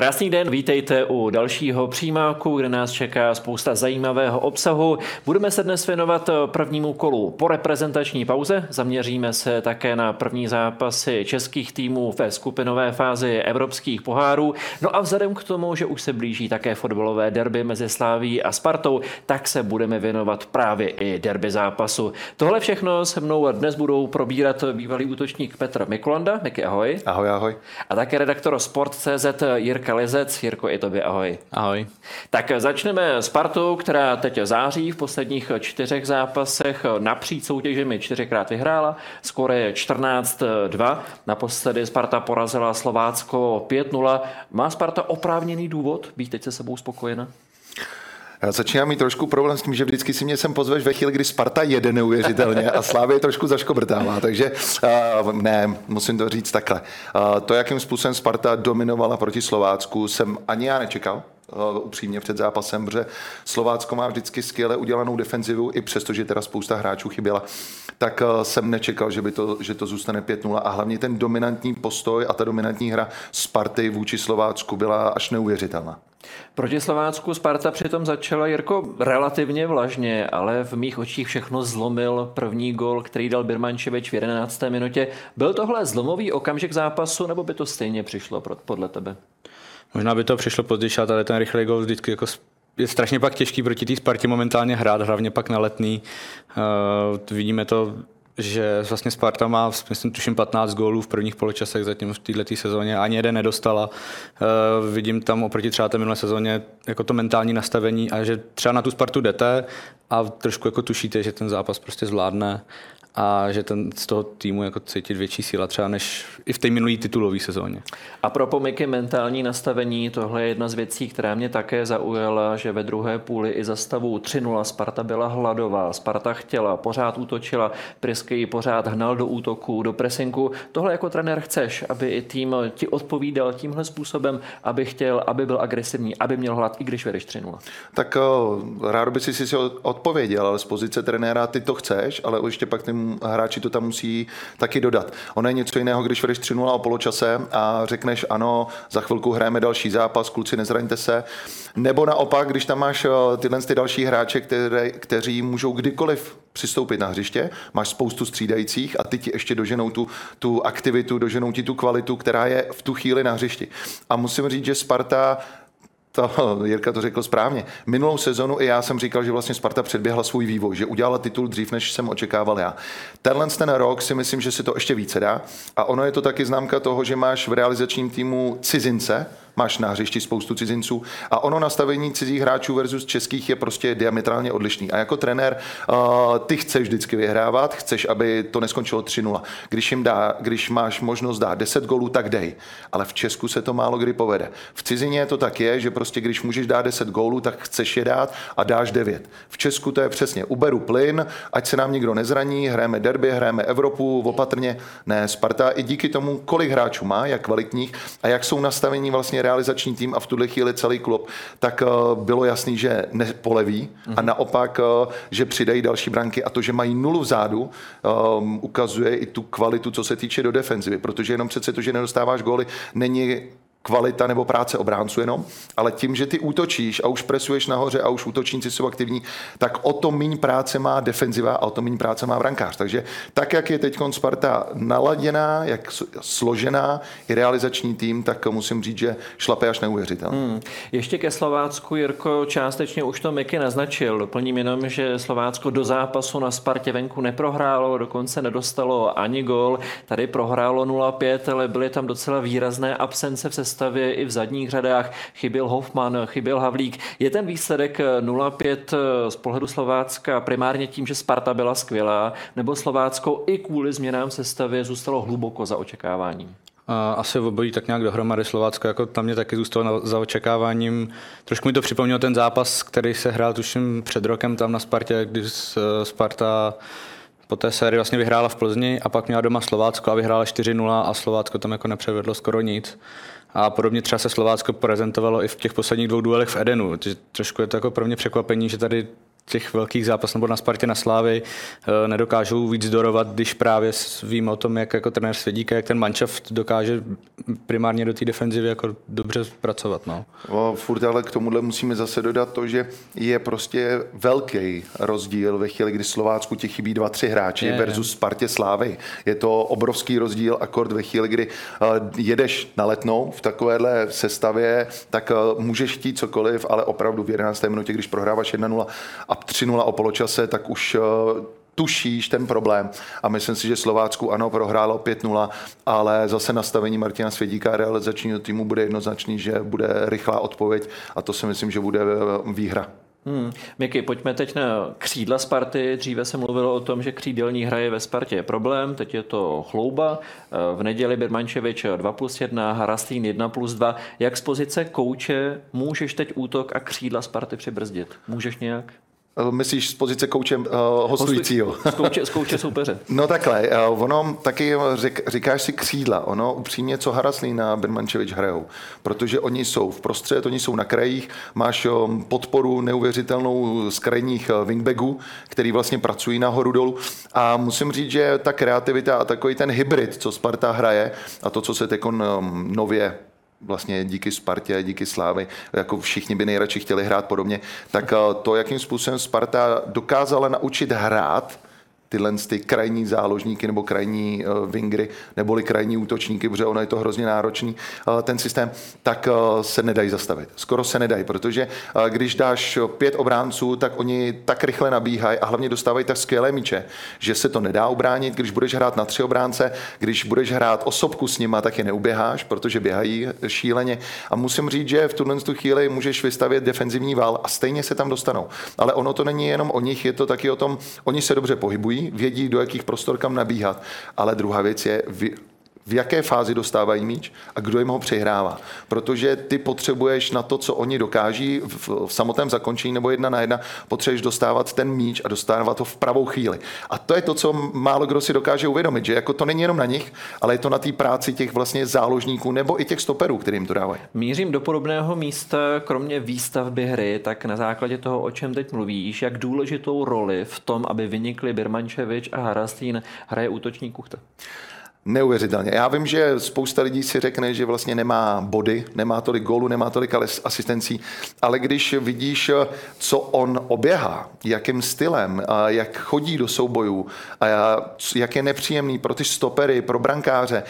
Krásný den, vítejte u dalšího přímáku, kde nás čeká spousta zajímavého obsahu. Budeme se dnes věnovat prvnímu kolu po reprezentační pauze. Zaměříme se také na první zápasy českých týmů ve skupinové fázi evropských pohárů. No a vzhledem k tomu, že už se blíží také fotbalové derby mezi Sláví a Spartou, tak se budeme věnovat právě i derby zápasu. Tohle všechno se mnou dnes budou probírat bývalý útočník Petr Mikolanda. Miky, ahoj. Ahoj, ahoj. A také redaktor Sport.cz Jirka Jirka Lizec. Jirko, i tobě ahoj. Ahoj. Tak začneme s Spartou, která teď září v posledních čtyřech zápasech napříč soutěžemi čtyřikrát vyhrála. Skoro je 14-2. Naposledy Sparta porazila Slovácko 5-0. Má Sparta oprávněný důvod být teď se sebou spokojená? Začínám mít trošku problém s tím, že vždycky si mě sem pozveš ve chvíli, kdy Sparta jede neuvěřitelně a Slávě trošku zaškobrtává, takže uh, ne, musím to říct takhle. Uh, to, jakým způsobem Sparta dominovala proti Slovácku, jsem ani já nečekal upřímně před zápasem, protože Slovácko má vždycky skvěle udělanou defenzivu, i přesto, že teda spousta hráčů chyběla, tak jsem nečekal, že, by to, že to zůstane 5-0 a hlavně ten dominantní postoj a ta dominantní hra Sparty vůči Slovácku byla až neuvěřitelná. Proti Slovácku Sparta přitom začala Jirko relativně vlažně, ale v mých očích všechno zlomil první gol, který dal Birmančevič v 11. minutě. Byl tohle zlomový okamžik zápasu, nebo by to stejně přišlo podle tebe? Možná by to přišlo později, ale ten rychlý gol vždycky jako je strašně pak těžký proti té Spartě momentálně hrát, hlavně pak na letný. Uh, vidíme to že vlastně Sparta má, myslím, tuším 15 gólů v prvních poločasech zatím v této sezóně, ani jeden nedostala. Uh, vidím tam oproti třeba té minulé sezóně jako to mentální nastavení a že třeba na tu Spartu jdete a trošku jako tušíte, že ten zápas prostě zvládne a že ten z toho týmu jako cítit větší síla třeba než i v té minulé titulové sezóně. A pro pomiky mentální nastavení, tohle je jedna z věcí, která mě také zaujala, že ve druhé půli i za stavu 3-0 Sparta byla hladová, Sparta chtěla, pořád útočila, Prisky pořád hnal do útoku, do presinku. Tohle jako trenér chceš, aby i tým ti odpovídal tímhle způsobem, aby chtěl, aby byl agresivní, aby měl hlad, i když vedeš 3-0. Tak eh, rád by si si odpověděl, ale z pozice trenéra ty to chceš, ale ještě pak ty hráči to tam musí taky dodat. Ono je něco jiného, když vedeš 3 o poločase a řekneš ano, za chvilku hrajeme další zápas, kluci nezraňte se. Nebo naopak, když tam máš eh, tyhle ty další hráče, které, kteří můžou kdykoliv přistoupit na hřiště, máš spoustu střídajících a ty ti ještě doženou tu, tu aktivitu, doženou ti tu kvalitu, která je v tu chvíli na hřišti. A musím říct, že Sparta to, Jirka to řekl správně. Minulou sezonu i já jsem říkal, že vlastně Sparta předběhla svůj vývoj, že udělala titul dřív, než jsem očekával já. Tenhle ten rok si myslím, že si to ještě více dá. A ono je to taky známka toho, že máš v realizačním týmu cizince, máš na hřišti spoustu cizinců a ono nastavení cizích hráčů versus českých je prostě diametrálně odlišný. A jako trenér uh, ty chceš vždycky vyhrávat, chceš, aby to neskončilo 3-0. Když, jim dá, když máš možnost dát 10 gólů, tak dej. Ale v Česku se to málo kdy povede. V cizině to tak je, že prostě když můžeš dát 10 gólů, tak chceš je dát a dáš 9. V Česku to je přesně uberu plyn, ať se nám nikdo nezraní, hrajeme derby, hrajeme Evropu, opatrně. Ne, Sparta i díky tomu, kolik hráčů má, jak kvalitních a jak jsou nastavení vlastně realizační tým a v tuhle chvíli celý klub, tak eh, bylo jasný, že nepoleví. A mhm. naopak, eh, že přidají další branky. A to, že mají nulu vzadu, um, ukazuje i tu kvalitu, co se týče do defenzivy, protože jenom přece to, že nedostáváš góly, není kvalita nebo práce obránců jenom, ale tím, že ty útočíš a už presuješ nahoře a už útočníci jsou aktivní, tak o to méně práce má defenziva a o to méně práce má brankář. Takže tak, jak je teď Sparta naladěná, jak složená i realizační tým, tak musím říct, že šlape až neuvěřitelně. Hmm. Ještě ke Slovácku, Jirko, částečně už to Miky naznačil. Doplním jenom, že Slovácko do zápasu na Spartě venku neprohrálo, dokonce nedostalo ani gol. Tady prohrálo 0-5, ale byly tam docela výrazné absence v sestavě i v zadních řadách. Chyběl Hoffman, chyběl Havlík. Je ten výsledek 0-5 z pohledu Slovácka primárně tím, že Sparta byla skvělá, nebo Slovácko i kvůli změnám sestavě zůstalo hluboko za očekáváním? Asi v obojí tak nějak dohromady Slovácko, jako tam mě taky zůstalo za očekáváním. Trošku mi to připomnělo ten zápas, který se hrál tuším před rokem tam na Spartě, kdy Sparta po té sérii vlastně vyhrála v Plzni a pak měla doma Slovácko a vyhrála 4-0 a Slovácko tam jako nepřevedlo skoro nic. A podobně třeba se Slovácko prezentovalo i v těch posledních dvou duelech v Edenu. Trošku je to jako pro mě překvapení, že tady těch velkých zápasů nebo na Spartě na Slávy eh, nedokážou víc dorovat, když právě víme o tom, jak jako trenér Svědíka, jak ten manšaft dokáže primárně do té defenzivy jako dobře pracovat. No. O, furt ale k tomuhle musíme zase dodat to, že je prostě velký rozdíl ve chvíli, kdy Slovácku ti chybí dva, tři hráči je, versus je. Spartě Slávy. Je to obrovský rozdíl, akord ve chvíli, kdy uh, jedeš na letnou v takovéhle sestavě, tak uh, můžeš chtít cokoliv, ale opravdu v 11. minutě, když prohráváš 1-0 a 3-0 o poločase, tak už uh, tušíš ten problém. A myslím si, že Slovácku ano, prohrálo 5-0, ale zase nastavení Martina Svědíka realizačního týmu bude jednoznačný, že bude rychlá odpověď a to si myslím, že bude výhra. Hmm. Miky, pojďme teď na křídla Sparty. Dříve se mluvilo o tom, že křídelní hraje ve Spartě je problém, teď je to chlouba. V neděli Birmančevič 2 plus 1, Harastín 1 plus 2. Jak z pozice kouče můžeš teď útok a křídla Sparty přibrzdit? Můžeš nějak? Eh, myslíš z pozice kouče uh, hostujícího? Z kouče, z kouče soupeře. no takhle, uh, ono taky řek, říkáš si křídla, ono upřímně, co Haraslín a Birmančevič hrajou, protože oni jsou v prostřed, oni jsou na krajích, máš um, podporu neuvěřitelnou z krajních uh, wingbacků, který vlastně pracují nahoru dolů a musím říct, že ta kreativita a takový ten hybrid, co Sparta hraje a to, co se teď um, nově vlastně díky Spartě, díky Slávy, jako všichni by nejradši chtěli hrát podobně, tak eh, to, jakým způsobem Sparta dokázala naučit hrát, tyhle ty krajní záložníky nebo krajní uh, wingry neboli krajní útočníky, protože ono je to hrozně náročný, uh, ten systém, tak uh, se nedají zastavit. Skoro se nedají, protože když dáš pět obránců, tak oni tak rychle nabíhají a hlavně dostávají tak skvělé míče, že se to nedá ubránit. Když budeš hrát na tři obránce, když budeš hrát osobku s nima, tak je neuběháš, protože běhají šíleně. A musím říct, že v tuhle tu chvíli můžeš vystavět defenzivní val a stejně se tam dostanou. Ale ono to není jenom o nich, je to taky o tom, oni se dobře pohybují, vědí, do jakých prostor kam nabíhat. Ale druhá věc je, v jaké fázi dostávají míč a kdo jim ho přihrává. Protože ty potřebuješ na to, co oni dokáží v, v samotném zakončení nebo jedna na jedna, potřebuješ dostávat ten míč a dostávat ho v pravou chvíli. A to je to, co málo kdo si dokáže uvědomit, že jako to není jenom na nich, ale je to na té práci těch vlastně záložníků nebo i těch stoperů, kterým to dávají. Mířím do podobného místa, kromě výstavby hry, tak na základě toho, o čem teď mluvíš, jak důležitou roli v tom, aby vynikli Birmančevič a Harastín, hraje útočník Kuchta. Neuvěřitelně. Já vím, že spousta lidí si řekne, že vlastně nemá body, nemá tolik gólů, nemá tolik asistencí, ale když vidíš, co on oběhá, jakým stylem, jak chodí do soubojů, a jak je nepříjemný pro ty stopery, pro brankáře,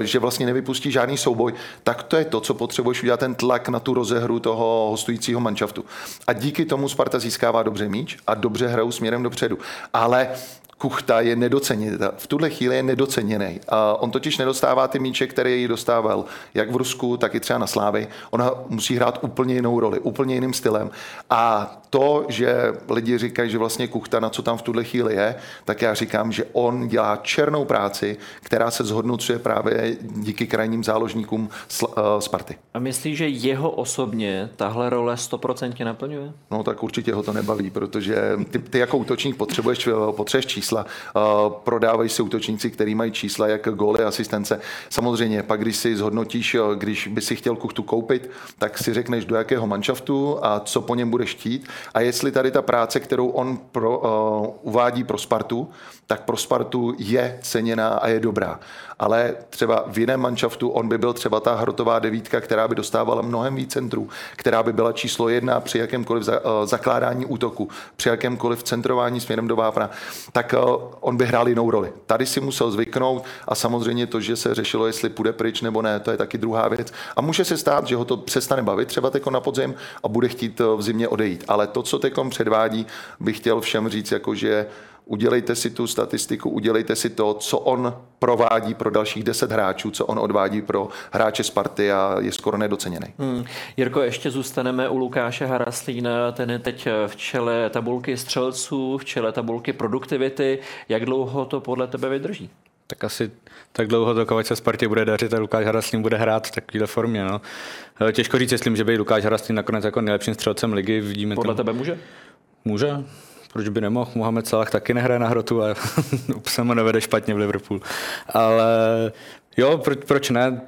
že vlastně nevypustí žádný souboj, tak to je to, co potřebuješ udělat ten tlak na tu rozehru toho hostujícího manšaftu. A díky tomu Sparta získává dobře míč a dobře hrajou směrem dopředu. Ale Kuchta je nedoceněný. V tuhle chvíli je nedoceněný. A on totiž nedostává ty míče, které ji dostával jak v Rusku, tak i třeba na Slávy. Ona musí hrát úplně jinou roli, úplně jiným stylem. A to, že lidi říkají, že vlastně Kuchta na co tam v tuhle chvíli je, tak já říkám, že on dělá černou práci, která se zhodnocuje právě díky krajním záložníkům eh, Sparty. A myslíš, že jeho osobně tahle role stoprocentně naplňuje? No tak určitě ho to nebaví, protože ty, ty jako útočník potřebuješ, potřebuješ čísla čísla. Prodávají se útočníci, kteří mají čísla jak góly, asistence. Samozřejmě, pak když si zhodnotíš, když by si chtěl kuchtu koupit, tak si řekneš, do jakého manšaftu a co po něm budeš chtít. A jestli tady ta práce, kterou on pro, uh, uvádí pro Spartu, tak pro Spartu je ceněná a je dobrá. Ale třeba v jiném manšaftu on by byl třeba ta hrotová devítka, která by dostávala mnohem víc centrů, která by byla číslo jedna při jakémkoliv zakládání útoku, při jakémkoliv centrování směrem do vápna, tak on by hrál jinou roli. Tady si musel zvyknout a samozřejmě to, že se řešilo, jestli půjde pryč nebo ne, to je taky druhá věc. A může se stát, že ho to přestane bavit třeba teko na podzim a bude chtít v zimě odejít. Ale to, co tekom předvádí, bych chtěl všem říct, jako že udělejte si tu statistiku, udělejte si to, co on provádí pro dalších deset hráčů, co on odvádí pro hráče Sparty a je skoro nedoceněný. Hmm. Jirko, ještě zůstaneme u Lukáše Haraslína, ten je teď v čele tabulky střelců, v čele tabulky produktivity. Jak dlouho to podle tebe vydrží? Tak asi tak dlouho, dokud se Spartě bude dařit a Lukáš Haraslín bude hrát v takovéhle formě. No. Těžko říct, jestli může být Lukáš Haraslín nakonec jako nejlepším střelcem ligy. Vidíme Podle tebe může? Může, proč by nemohl? Mohamed Salah taky nehraje na hrotu a se mu nevede špatně v Liverpoolu. Ale jo, proč, proč ne?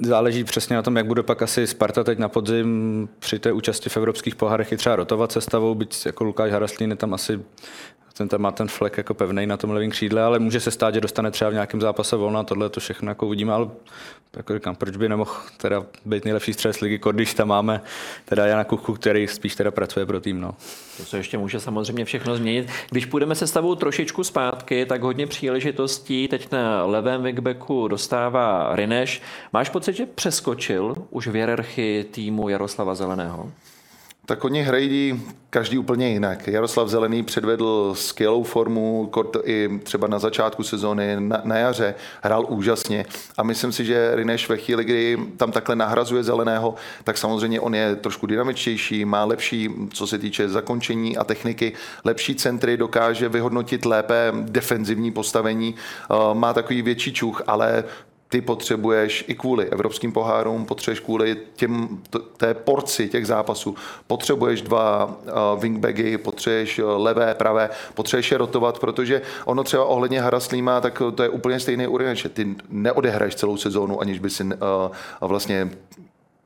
záleží přesně na tom, jak bude pak asi Sparta teď na podzim při té účasti v evropských pohárech i třeba rotovat sestavou, byť jako Lukáš Haraslín je tam asi ten tam má ten flek jako pevný na tom levém křídle, ale může se stát, že dostane třeba v nějakém zápase volna, tohle to všechno jako uvidíme, ale jako říkám, proč by nemohl teda být nejlepší střed ligy, když tam máme teda Jana Kuchu, který spíš teda pracuje pro tým. No. To se ještě může samozřejmě všechno změnit. Když půjdeme se stavou trošičku zpátky, tak hodně příležitostí teď na levém wingbacku dostává Rineš. Máš pocit, že přeskočil už v hierarchii týmu Jaroslava Zeleného? Tak oni hrají každý úplně jinak. Jaroslav Zelený předvedl skvělou formu, i třeba na začátku sezóny, na, na jaře, hrál úžasně a myslím si, že Rineš ve chvíli, kdy tam takhle nahrazuje Zeleného, tak samozřejmě on je trošku dynamičtější, má lepší, co se týče zakončení a techniky, lepší centry, dokáže vyhodnotit lépe defenzivní postavení, eh, má takový větší čuch, ale ty potřebuješ i kvůli evropským pohárům, potřebuješ kvůli těm, té porci těch zápasů, potřebuješ dva uh, wingbagy, potřebuješ uh, levé, pravé, potřebuješ je rotovat, protože ono třeba ohledně Haraslíma, tak to je úplně stejný urineč. Ty neodehraješ celou sezónu, aniž by si uh, vlastně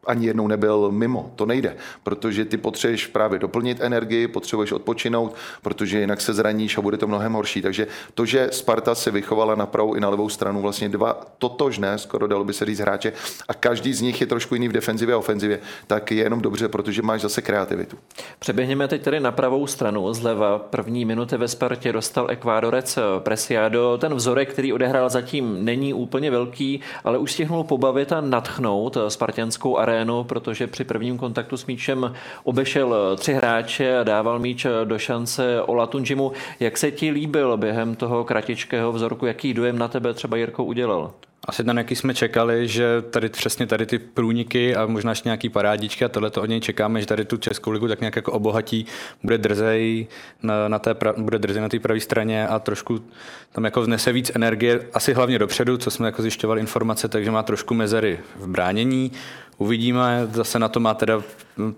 ani jednou nebyl mimo. To nejde, protože ty potřebuješ právě doplnit energii, potřebuješ odpočinout, protože jinak se zraníš a bude to mnohem horší. Takže to, že Sparta se vychovala na pravou i na levou stranu, vlastně dva totožné, skoro dalo by se říct hráče, a každý z nich je trošku jiný v defenzivě a ofenzivě, tak je jenom dobře, protože máš zase kreativitu. Přeběhněme teď tedy na pravou stranu. Zleva první minuty ve Spartě dostal Ekvádorec Presiado. Ten vzorek, který odehrál zatím, není úplně velký, ale už stihnul pobavit a natchnout spartianskou arénu arénu, protože při prvním kontaktu s míčem obešel tři hráče a dával míč do šance Olatunjimu. Jak se ti líbil během toho kratičkého vzorku? Jaký dojem na tebe třeba Jirko udělal? Asi ten, jaký jsme čekali, že tady přesně tady ty průniky a možná ještě nějaký parádičky a tohle to od něj čekáme, že tady tu Českou ligu tak nějak jako obohatí, bude drzej na, na té, pra, bude drzej na té pravé straně a trošku tam jako vnese víc energie, asi hlavně dopředu, co jsme jako zjišťovali informace, takže má trošku mezery v bránění. Uvidíme, zase na to má teda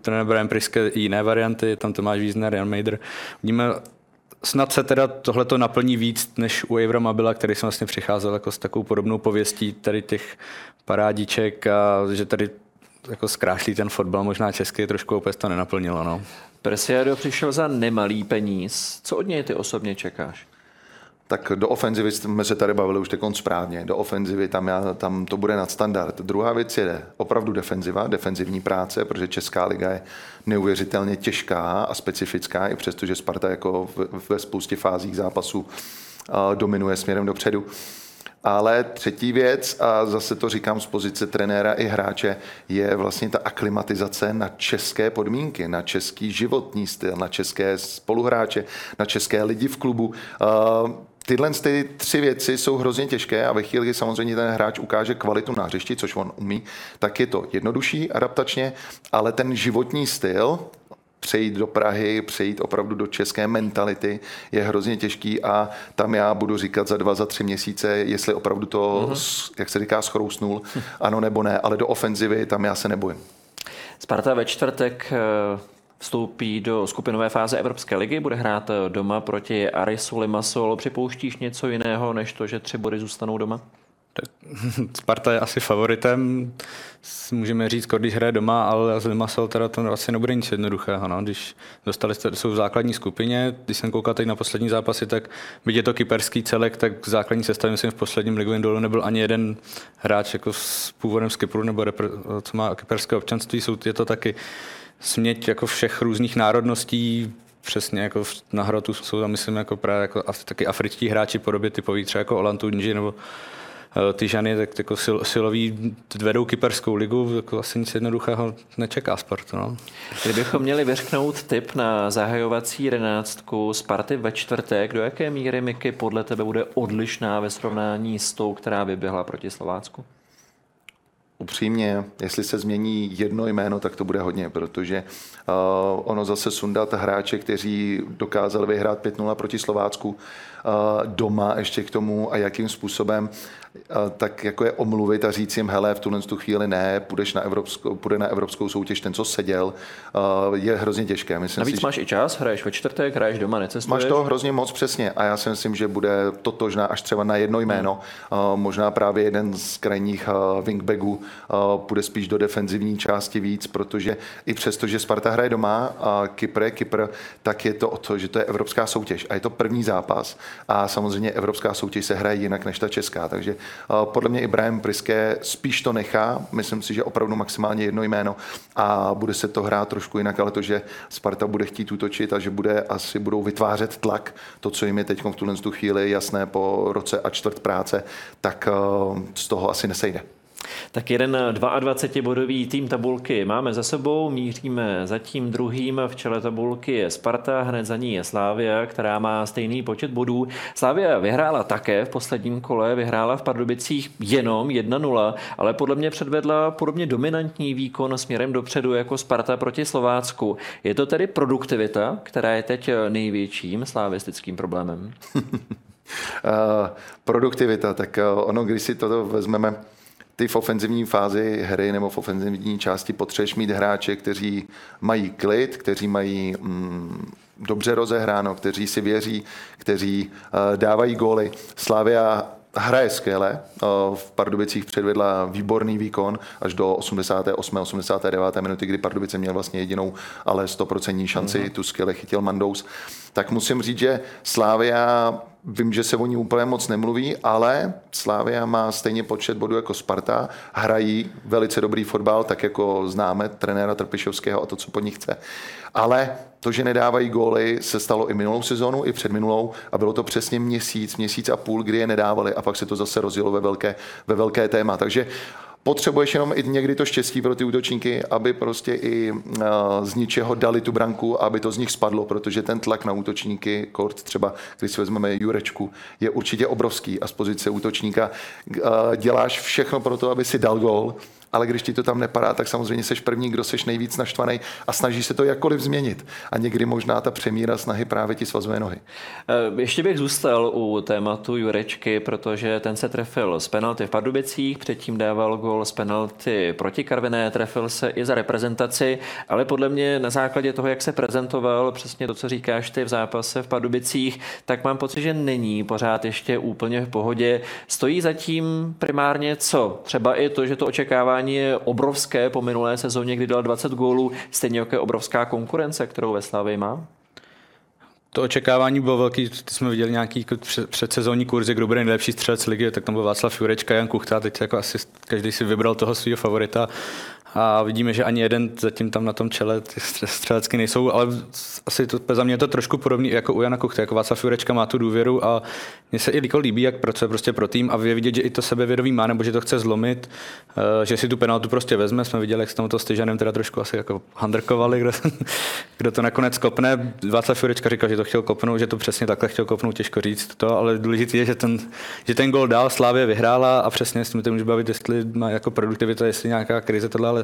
trenér Brian Priske jiné varianty, tam Tomáš Wiesner, Jan Mejder. Uvidíme, snad se teda tohle to naplní víc, než u Avrama byla, který jsem vlastně přicházel jako s takovou podobnou pověstí tady těch parádiček a že tady jako zkrášlí ten fotbal, možná český trošku opět to nenaplnilo. No. Presiado přišel za nemalý peníz. Co od něj ty osobně čekáš? Tak do ofenzivy jsme se tady bavili už teď správně. Do ofenzivy tam, já, tam to bude nadstandard. Druhá věc je opravdu defenziva, defenzivní práce, protože Česká liga je neuvěřitelně těžká a specifická, i přesto, že Sparta jako ve spoustě fázích zápasů dominuje směrem dopředu. Ale třetí věc, a zase to říkám z pozice trenéra i hráče, je vlastně ta aklimatizace na české podmínky, na český životní styl, na české spoluhráče, na české lidi v klubu tyhle ty tři věci jsou hrozně těžké a ve chvíli, kdy samozřejmě ten hráč ukáže kvalitu na hřišti, což on umí, tak je to jednodušší adaptačně, ale ten životní styl, přejít do Prahy, přejít opravdu do české mentality je hrozně těžký a tam já budu říkat za dva, za tři měsíce, jestli opravdu to, mm-hmm. jak se říká, schrousnul, ano nebo ne, ale do ofenzivy tam já se nebojím. Sparta ve čtvrtek eh, vstoupí do skupinové fáze Evropské ligy, bude hrát doma proti Arisu Limassol. Připouštíš něco jiného, než to, že tři body zůstanou doma? Sparta je asi favoritem, můžeme říct, když hraje doma, ale z Limassol teda to asi nebude nic jednoduchého. No. Když dostali jste, jsou v základní skupině, když jsem koukal teď na poslední zápasy, tak byť je to kyperský celek, tak v základní sestavě myslím v posledním ligovém dolu nebyl ani jeden hráč jako s původem z Kypru nebo repre, co má kyperské občanství, jsou, je to taky směť jako všech různých národností, přesně jako na hrotu jsou tam, myslím, jako právě jako taky afričtí hráči podobě typový, třeba jako Olantu Nji nebo eh, ty žany, tak jako sil, silový vedou kyperskou ligu, jako asi nic jednoduchého nečeká sport. No. Kdybychom měli vyřknout tip na zahajovací jedenáctku Sparty ve čtvrtek, do jaké míry Miky podle tebe bude odlišná ve srovnání s tou, která vyběhla proti Slovácku? Upřímně, jestli se změní jedno jméno, tak to bude hodně, protože uh, ono zase sundat hráče, kteří dokázali vyhrát 5-0 proti Slovácku doma ještě k tomu a jakým způsobem tak jako je omluvit a říct jim, hele, v tuhle tu chvíli ne, půjdeš na evropskou, půjde na evropskou soutěž ten, co seděl, je hrozně těžké. Myslím Navíc si, máš i čas, hraješ ve čtvrtek, hraješ doma, necestuješ. Máš to hrozně moc přesně a já si myslím, že bude totožná až třeba na jedno jméno, hmm. možná právě jeden z krajních wingbacků půjde spíš do defenzivní části víc, protože i přesto, že Sparta hraje doma a Kypr je Kypr, tak je to o to, že to je evropská soutěž a je to první zápas a samozřejmě evropská soutěž se hraje jinak než ta česká, takže podle mě i Brian Priske spíš to nechá, myslím si, že opravdu maximálně jedno jméno a bude se to hrát trošku jinak, ale to, že Sparta bude chtít útočit a že bude asi budou vytvářet tlak, to, co jim je teď v tuhle chvíli jasné po roce a čtvrt práce, tak eh, z toho asi nesejde. Tak jeden 22-bodový tým tabulky máme za sebou, míříme za tím druhým. V čele tabulky je Sparta, hned za ní je Slávia, která má stejný počet bodů. Slávia vyhrála také v posledním kole, vyhrála v Pardubicích jenom 1-0, ale podle mě předvedla podobně dominantní výkon směrem dopředu jako Sparta proti Slovácku. Je to tedy produktivita, která je teď největším slavistickým problémem? Uh, produktivita, tak uh, ono, když si to vezmeme, ty v ofenzivní fázi hry nebo v ofenzivní části potřebuješ mít hráče, kteří mají klid, kteří mají mm, dobře rozehráno, kteří si věří, kteří uh, dávají góly. Slavia hraje skvěle. V Pardubicích předvedla výborný výkon až do 88. 89. minuty, kdy Pardubice měl vlastně jedinou, ale 100% šanci, mm-hmm. tu skvěle chytil Mandous. Tak musím říct, že Slávia Vím, že se o ní úplně moc nemluví, ale Slávia má stejně počet bodů jako Sparta, hrají velice dobrý fotbal, tak jako známe trenéra Trpišovského a to, co po nich chce. Ale to, že nedávají góly, se stalo i minulou sezónu, i před minulou a bylo to přesně měsíc, měsíc a půl, kdy je nedávali a pak se to zase rozjelo ve velké, ve velké téma. Takže potřebuješ jenom i někdy to štěstí pro ty útočníky, aby prostě i eh, z ničeho dali tu branku, aby to z nich spadlo, protože ten tlak na útočníky, kort třeba, když si vezmeme Jurečku, je určitě obrovský a z pozice útočníka eh, děláš všechno pro to, aby si dal gól ale když ti to tam nepadá, tak samozřejmě seš první, kdo seš nejvíc naštvaný a snaží se to jakkoliv změnit. A někdy možná ta přemíra snahy právě ti svazuje nohy. Eh, ještě bych zůstal u tématu Jurečky, protože ten se trefil z penalty v Pardubicích, předtím dával gol z penalty proti Karviné, trefil se i za reprezentaci, ale podle mě na základě toho, jak se prezentoval, přesně to, co říkáš ty v zápase v Pardubicích, tak mám pocit, že není pořád ještě úplně v pohodě. Stojí zatím primárně co? Třeba i to, že to očekávání očekávání je obrovské po minulé sezóně, kdy dal 20 gólů, stejně jako je obrovská konkurence, kterou ve Slavě má? To očekávání bylo velký, ty jsme viděli nějaký předsezónní kurzy, kdo bude nejlepší střelec ligy, tak tam byl Václav Jurečka, Jan Kuchta, teď jako asi každý si vybral toho svého favorita a vidíme, že ani jeden zatím tam na tom čele ty střelecky nejsou, ale asi to, za mě je to trošku podobný jako u Jana Kuchty, jako Václav Jurečka má tu důvěru a mně se i jako líbí, jak pracuje prostě pro tým a je vidět, že i to sebevědomí má, nebo že to chce zlomit, eh, že si tu penaltu prostě vezme. Jsme viděli, jak s to Styžanem teda trošku asi jako handrkovali, kdo, kdo to nakonec kopne. Václav Jurečka říkal, že to chtěl kopnout, že to přesně takhle chtěl kopnout, těžko říct to, ale důležité je, že ten, že ten gol dál, Slávě vyhrála a přesně s tím můžeme bavit, jestli má jako produktivita, jestli nějaká krize tohle, ale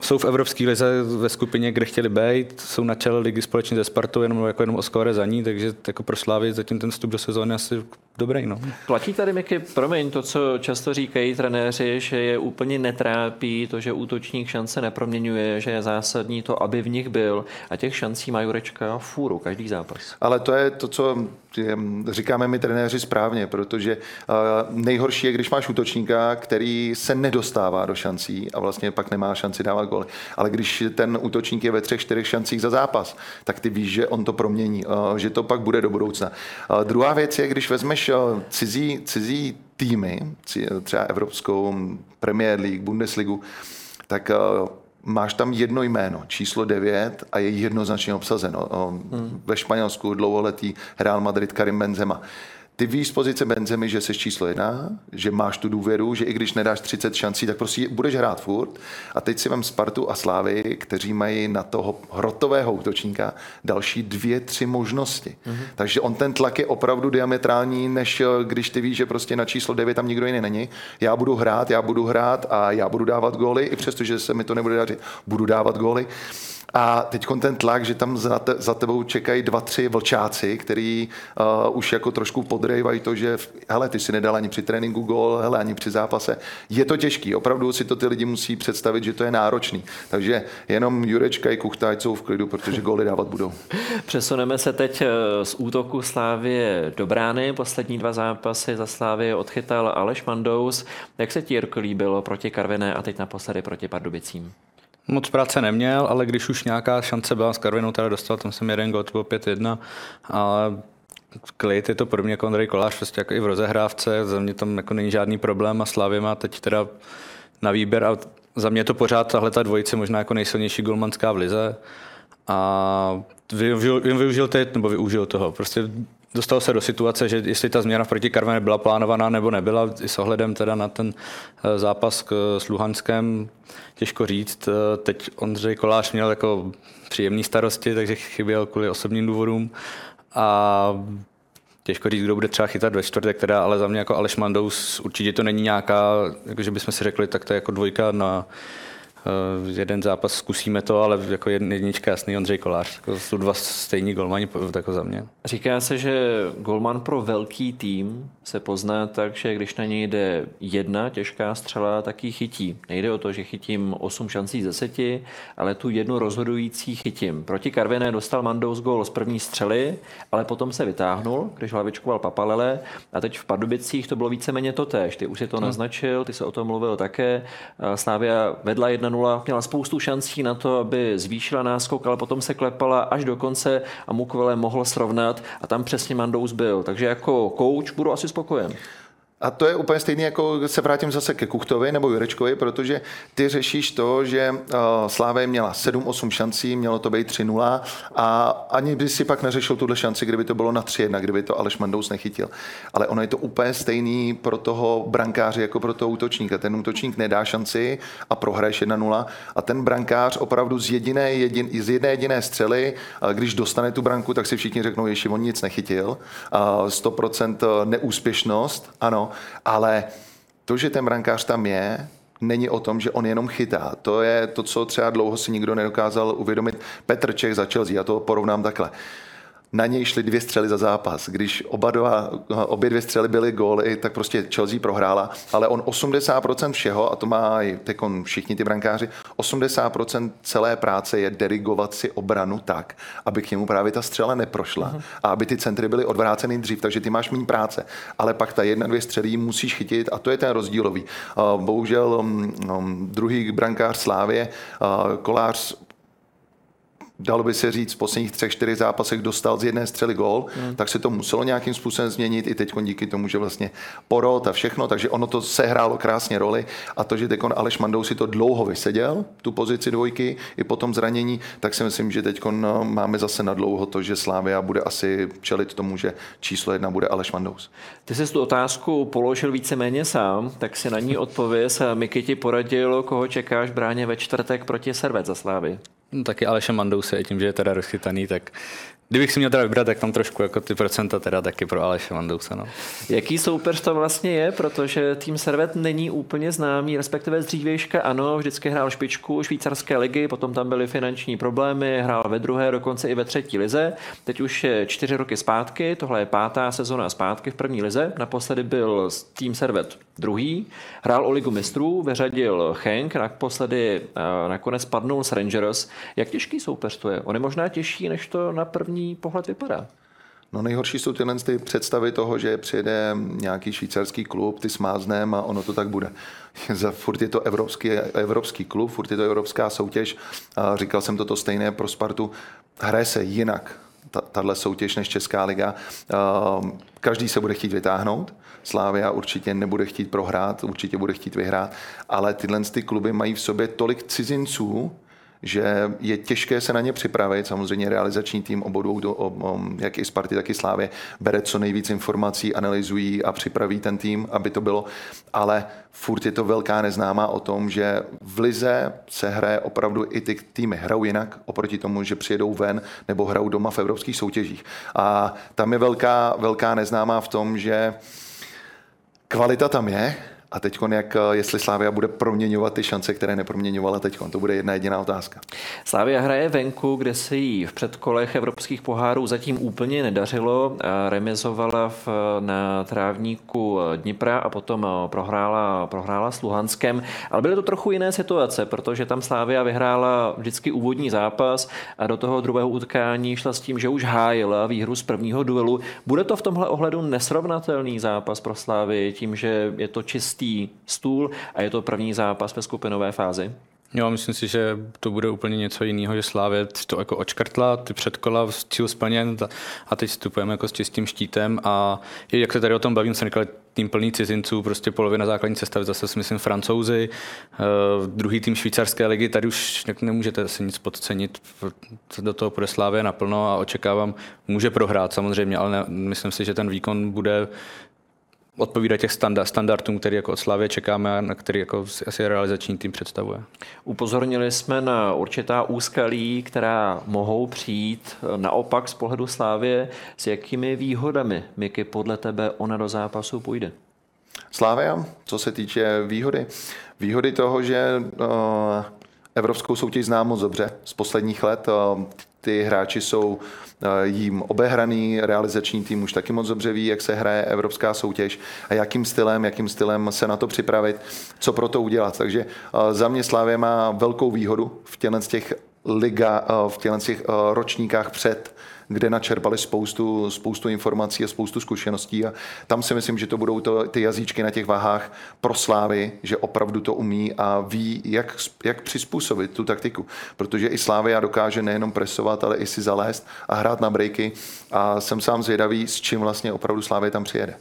jsou v Evropské lize ve skupině, kde chtěli být, jsou na čele ligy společně ze Spartou, jenom, jako jenom o skóre za ní, takže jako pro Slávy zatím ten vstup do sezóny asi dobrý. No. Platí tady, Miky, promiň, to, co často říkají trenéři, že je úplně netrápí to, že útočník šance neproměňuje, že je zásadní to, aby v nich byl a těch šancí má Jurečka fůru každý zápas. Ale to je to, co říkáme my trenéři správně, protože nejhorší je, když máš útočníka, který se nedostává do šancí a vlastně pak nemá šanci dávat goly. Ale když ten útočník je ve třech, čtyřech šancích za zápas, tak ty víš, že on to promění, že to pak bude do budoucna. Druhá věc je, když vezmeš cizí, cizí týmy, třeba Evropskou Premier League, Bundesligu, tak máš tam jedno jméno, číslo 9 a je jednoznačně obsazeno. Hmm. Ve Španělsku dlouholetý Real Madrid Karim Benzema. Ty víš z pozice Benzemy, že jsi číslo jedna, že máš tu důvěru, že i když nedáš 30 šancí, tak prostě budeš hrát furt. A teď si vem Spartu a Slávy, kteří mají na toho hrotového útočníka další dvě, tři možnosti. Mm-hmm. Takže on ten tlak je opravdu diametrální, než eh, když ty víš, že prostě na číslo 9 tam nikdo jiný není. Já budu hrát, já budu hrát a já budu dávat góly, i přesto, že se mi to nebude dařit, budu dávat góly. A teď ten tlak, že tam za, te, za tebou čekají dva, tři vlčáci, který uh, už jako trošku pod, podrývají to, že hele, ty si nedal ani při tréninku gól, hele, ani při zápase. Je to těžký, opravdu si to ty lidi musí představit, že to je náročný. Takže jenom Jurečka i Kuchta, ať jsou v klidu, protože góly dávat budou. Přesuneme se teď eh, z útoku Slávě do brány. Poslední dva zápasy za Slávě odchytal Aleš Mandous. Jak se ti, Jirko, líbilo proti Karviné a teď naposledy proti Pardubicím? Moc práce neměl, ale když už nějaká šance byla s Karvinou, teda dostal, tam jsem jeden gol, to bylo 5-1, ale klid je to mě jako Andrej Kolář, prostě jako i v rozehrávce, za mě tam jako není žádný problém a Slavě má teď teda na výběr a za mě to pořád tahle ta dvojice možná jako nejsilnější golmanská v lize a využil, využil teď, nebo využil toho. Prostě dostal se do situace, že jestli ta změna proti Karvené byla plánovaná nebo nebyla, i s ohledem teda na ten eh, zápas k, s Luhanskem, těžko říct. Eh, teď Ondřej Kolář měl jako příjemný starosti, takže chyběl kvůli osobním důvodům a těžko říct, kdo bude třeba chytat ve čtvrtek, teda, ale za mě jako Aleš Mandous určitě to není nějaká, jako že bychom si řekli, tak to je jako dvojka na jeden zápas zkusíme to, ale jako jednička jasný Ondřej Kolář. Jako jsou dva stejní golmani jako za mě. Říká se, že golman pro velký tým se pozná tak, že když na něj jde jedna těžká střela, tak ji chytí. Nejde o to, že chytím 8 šancí ze seti, ale tu jednu rozhodující chytím. Proti Karviné dostal Mandous gol z první střely, ale potom se vytáhnul, když hlavičkoval Papalele a teď v Pardubicích to bylo víceméně to tež. Ty už si to hmm. naznačil, ty se o tom mluvil také. Slávia vedla 1-0, měla spoustu šancí na to, aby zvýšila náskok, ale potom se klepala až do konce a Mukvele mohl srovnat a tam přesně Mandous byl. Takže jako coach budu asi spokojen. A to je úplně stejné, jako se vrátím zase ke Kuchtovi nebo Jurečkovi, protože ty řešíš to, že uh, Slávě měla 7-8 šancí, mělo to být 3-0 a ani by si pak neřešil tuhle šanci, kdyby to bylo na 3-1, kdyby to Aleš Mandous nechytil. Ale ono je to úplně stejný pro toho brankáře jako pro toho útočníka. Ten útočník nedá šanci a prohraješ 1-0 a ten brankář opravdu z, jediné, jedin, z jedné jediné střely, když dostane tu branku, tak si všichni řeknou, že on nic nechytil. 100% neúspěšnost, ano, ale to, že ten brankář tam je, není o tom, že on jenom chytá. To je to, co třeba dlouho si nikdo nedokázal uvědomit. Petr Čech za Chelsea, já to porovnám takhle na něj šly dvě střely za zápas. Když oba dva, obě dvě střely byly góly, tak prostě Chelsea prohrála, ale on 80% všeho, a to má i všichni ty brankáři, 80% celé práce je dirigovat si obranu tak, aby k němu právě ta střela neprošla uh-huh. a aby ty centry byly odvráceny dřív, takže ty máš méně práce. Ale pak ta jedna, dvě střely musíš chytit a to je ten rozdílový. Bohužel um, um, druhý brankář Slávě, Kolář dalo by se říct, v posledních třech, čtyřech zápasech dostal z jedné střely gól, hmm. tak se to muselo nějakým způsobem změnit i teď díky tomu, že vlastně porod a všechno, takže ono to sehrálo krásně roli a to, že teď Aleš Mandou si to dlouho vyseděl, tu pozici dvojky, i po tom zranění, tak si myslím, že teď no, máme zase na dlouho to, že Slávia bude asi čelit tomu, že číslo jedna bude Aleš Mandous. Ty jsi tu otázku položil víceméně sám, tak si na ní odpověz. Miky ti poradil, koho čekáš bráně ve čtvrtek proti Servet za Slávy. No, taky Aleše Mandouse, tím, že je teda rozchytaný, tak Kdybych si měl teda vybrat, tak tam trošku jako ty procenta teda taky pro Aleše Mandouse. No. Jaký soupeř to vlastně je, protože tým Servet není úplně známý, respektive z dřívějška ano, vždycky hrál špičku švýcarské ligy, potom tam byly finanční problémy, hrál ve druhé, dokonce i ve třetí lize. Teď už je čtyři roky zpátky, tohle je pátá sezona zpátky v první lize. Naposledy byl tým Servet druhý, hrál o ligu mistrů, vyřadil Henk, naposledy nakonec padnul s Rangers. Jak těžký soupeř to je? On je možná těžší, než to na první pohled vypadá. No nejhorší jsou tyhle ty představy toho, že přijede nějaký švýcarský klub, ty smáznem a ono to tak bude. Za furt je to evropský, evropský klub, furt je to evropská soutěž. A říkal jsem to to stejné pro Spartu. Hraje se jinak tahle soutěž než Česká liga. Každý se bude chtít vytáhnout. Slávia určitě nebude chtít prohrát, určitě bude chtít vyhrát, ale tyhle ty kluby mají v sobě tolik cizinců, že je těžké se na ně připravit. Samozřejmě realizační tým obou dvou, jak i Sparty, tak i Slávě, bere co nejvíc informací, analyzují a připraví ten tým, aby to bylo. Ale furt je to velká neznámá o tom, že v Lize se hraje opravdu i ty týmy hrajou jinak oproti tomu, že přijedou ven nebo hrajou doma v evropských soutěžích. A tam je velká, velká neznámá v tom, že kvalita tam je, A teď, jak, jestli Slávia bude proměňovat ty šance, které neproměňovala teď, to bude jedna jediná otázka. Slávia hraje venku, kde se jí v předkolech evropských pohárů zatím úplně nedařilo. Remizovala v, na trávníku Dnipra a potom prohrála, prohrála s Luhanskem. Ale byly to trochu jiné situace, protože tam Slávia vyhrála vždycky úvodní zápas a do toho druhého utkání šla s tím, že už hájila výhru z prvního duelu. Bude to v tomhle ohledu nesrovnatelný zápas pro Slávy tím, že je to čistý stůl a je to první zápas ve skupinové fázi? Jo, myslím si, že to bude úplně něco jiného, že Slávě to jako očkrtla, ty předkola cíl splněn a teď vstupujeme jako s čistým štítem a jak se tady o tom bavím, jsem říkal, tým plný cizinců, prostě polovina základní sestavy, zase si myslím francouzi, uh, druhý tým švýcarské ligy, tady už nemůžete si nic podcenit, do toho půjde Slávě naplno a očekávám, může prohrát samozřejmě, ale ne, myslím si, že ten výkon bude odpovídat těch standardům, který jako od Slavě čekáme a na který jako asi realizační tým představuje. Upozornili jsme na určitá úskalí, která mohou přijít naopak z pohledu Slávě. S jakými výhodami, Miky, podle tebe ona do zápasu půjde? Slávia, co se týče výhody. Výhody toho, že uh, evropskou soutěž znám moc dobře z posledních let. Uh, ty hráči jsou Eh, jím obehraný, realizační tým už taky moc dobře ví, jak se hraje evropská soutěž a jakým stylem, jakým stylem se na to připravit, co pro to udělat. Takže eh, za mě Slávě má velkou výhodu v těchto těch liga, eh, v těchto těch ročníkách před kde načerpali spoustu, spoustu informací a spoustu zkušeností a tam si myslím, že to budou to, ty jazyčky na těch váhách pro Slávy, že opravdu to umí a ví, jak, jak přizpůsobit tu taktiku. Protože i Slávia dokáže nejenom presovat, ale i si zalézt a hrát na breaky a jsem sám zvědavý, s čím vlastně opravdu Slávia tam přijede.